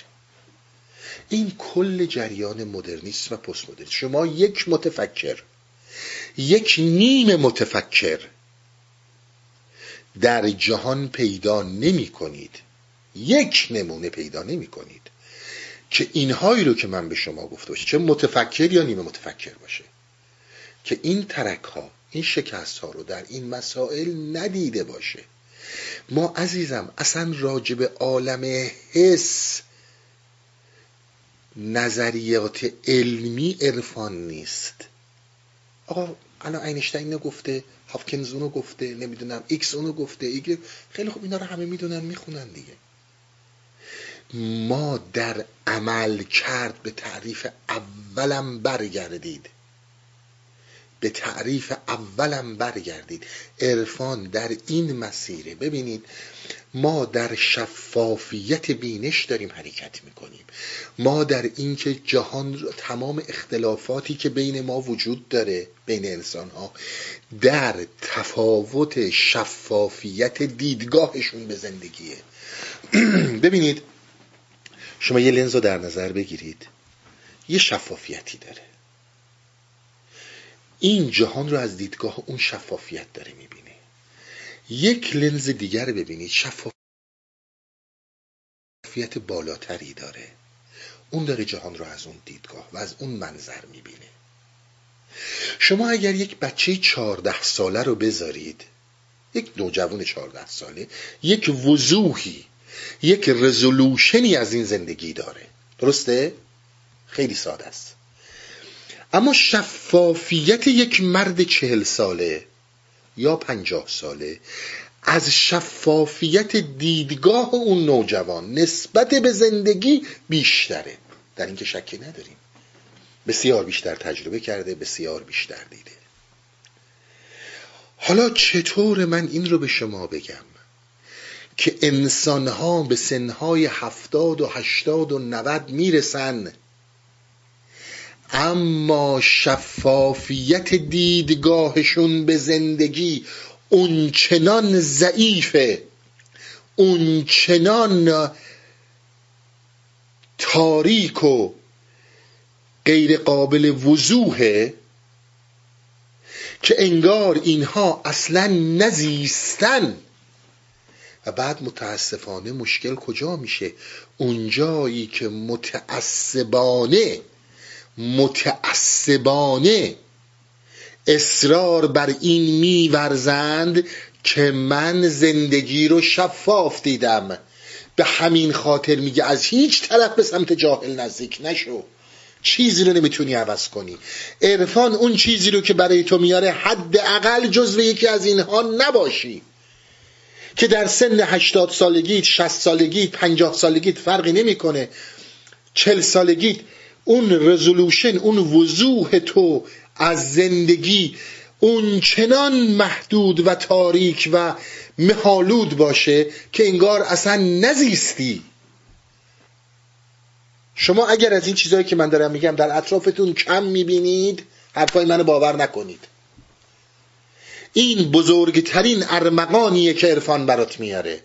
این کل جریان مدرنیسم و پست مدرنیسم شما یک متفکر یک نیم متفکر در جهان پیدا نمی کنید یک نمونه پیدا نمی کنید که اینهایی رو که من به شما گفته باشه چه متفکر یا نیمه متفکر باشه که این ترک ها این شکست ها رو در این مسائل ندیده باشه. ما عزیزم اصلا راجب عالم حس نظریات علمی عرفان نیست. آقا الان اینشتین گفته هاوکینگ اونو گفته نمی‌دونم X اونو گفته دیگه خیلی خوب اینا رو همه می‌دونن می‌خونن دیگه. ما در عمل کرد به تعریف اولم برگردید. به تعریف اولم برگردید. عرفان در این مسیره ببینید ما در شفافیت بینش داریم حرکت می‌کنیم. ما در اینکه جهان تمام اختلافاتی که بین ما وجود داره بین انسان ها در تفاوت شفافیت دیدگاهشون به زندگیه. ببینید شما یه لنز رو در نظر بگیرید. یه شفافیتی داره. این جهان رو از دیدگاه اون شفافیت داره می‌بینه. یک لنز دیگر ببینید شفافیت بالاتری داره. اون داره جهان رو از اون دیدگاه و از اون منظر می‌بینه. شما اگر یک بچه چهارده ساله رو بذارید یک نوجوان چهارده ساله یک وضوحی یک رزولوشنی از این زندگی داره. درسته؟ خیلی ساده است. اما شفافیت یک مرد چهل ساله یا پنجاه ساله از شفافیت دیدگاه اون نوجوان نسبت به زندگی بیشتره. در اینکه شکی نداریم. بسیار بیشتر تجربه کرده بسیار بیشتر دیده. حالا چطور من این رو به شما بگم که انسانها به سنهای هفتاد و هشتاد و نود می‌رسن اما شفافیت دیدگاهشون به زندگی اونچنان ضعیفه اونچنان تاریک و غیر قابل وضوحه که انگار اینها اصلا نزیستن. و بعد متاسفانه مشکل کجا میشه؟ اونجایی که متعصبانه متعصبانه اصرار بر این میورزند که من زندگی رو شفاف دیدم. به همین خاطر میگه از هیچ طرف به سمت جاهل نزدیک نشو. چیزی رو نمی‌تونی عوض کنی. عرفان اون چیزی رو که برای تو میاره حداقل جزو یکی از اینها نباشی. که در سن هشتاد سالگیت شست سالگیت پنجاه سالگیت فرقی نمی‌کنه. چل سالگیت اون رزولوشن اون وضوح تو از زندگی اون چنان محدود و تاریک و مهالود باشه که انگار اصلا نزیستی. شما اگر از این چیزهایی که من دارم میگم در اطرافتون کم می‌بینید حرفای منو باور نکنید. این بزرگترین ارمغانیه که عرفان برات میاره.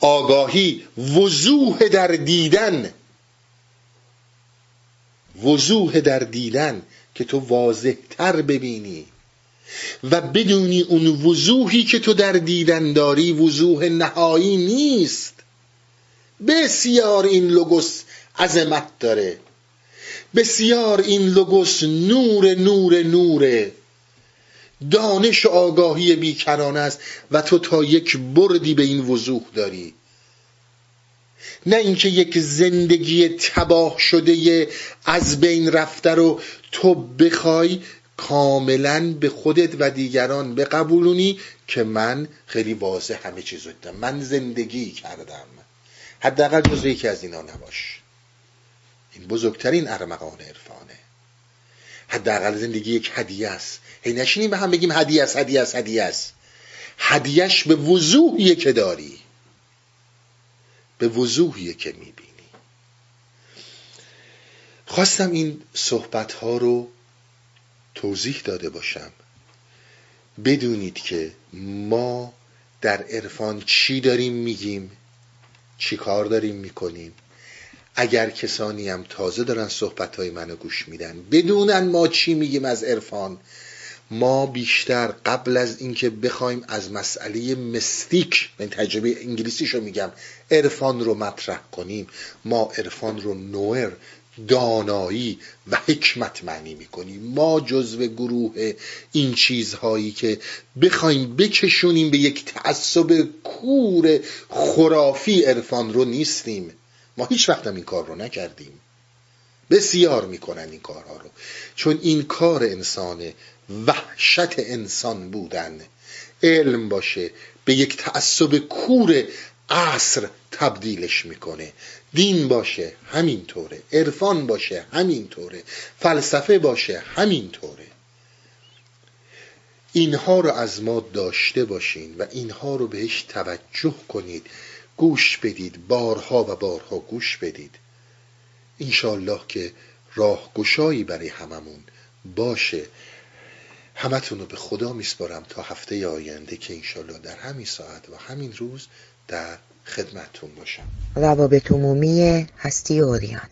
آگاهی وضوح در دیدن وضوح در دیدن که تو واضح تر ببینی. و بدونی اون وضوحی که تو در دیدن داری وضوح نهایی نیست. بسیار این لوگوس عظمت داره. بسیار این لوگوس نور نور نوره دانش آگاهی بیکرانه است و تو تا یک بردی به این وضوح داری. نه اینکه یک زندگی تباه شده از بین رفته رو تو بخوای کاملا به خودت و دیگران بقبولونی که من خیلی واضح همه چیز رو من زندگی کردم. حداقل جزو یکی از اینا نباش. این بزرگترین ارمغان عرفانه. حداقل زندگی یک هدیه است. هی نشینیم به هم بگیم هدیه است هدیه است هدیه است. هدیهش به وضوحیه که داری. به وضوحیه که می‌بینی. خواستم این صحبت ها رو توضیح داده باشم. بدونید که ما در عرفان چی داریم میگیم چی کار داریم می‌کنیم. اگر کسانی هم تازه دارن صحبت های منو گوش میدن بدونن ما چی میگیم از عرفان. ما بیشتر قبل از اینکه بخوایم از مسئله مستیک من تجربه انگلیسیشو میگم عرفان رو مطرح کنیم. ما عرفان رو نوئر دانایی و حکمت معنی می‌کنیم. ما جزو گروه این چیزهایی که بخوایم بکشونیم به یک تعصب کور خرافی عرفان رو نیستیم. ما هیچ وقت این کار رو نکردیم. بسیار می‌کنن این کارها رو. چون این کار انسانه وحشت انسان بودن. علم باشه به یک تعصب کور عصر تبدیلش می‌کنه. دین باشه همینطوره. عرفان باشه همینطوره. فلسفه باشه همینطوره. اینها رو از ما داشته باشین و اینها رو بهش توجه کنید. گوش بدید بارها و بارها گوش بدید. انشالله که راهگشایی برای هممون باشه. همتون رو به خدا میسپارم تا هفته آینده که انشالله در همین ساعت و همین روز در خدمتتون باشم. روابط عمومی هستی اوریان.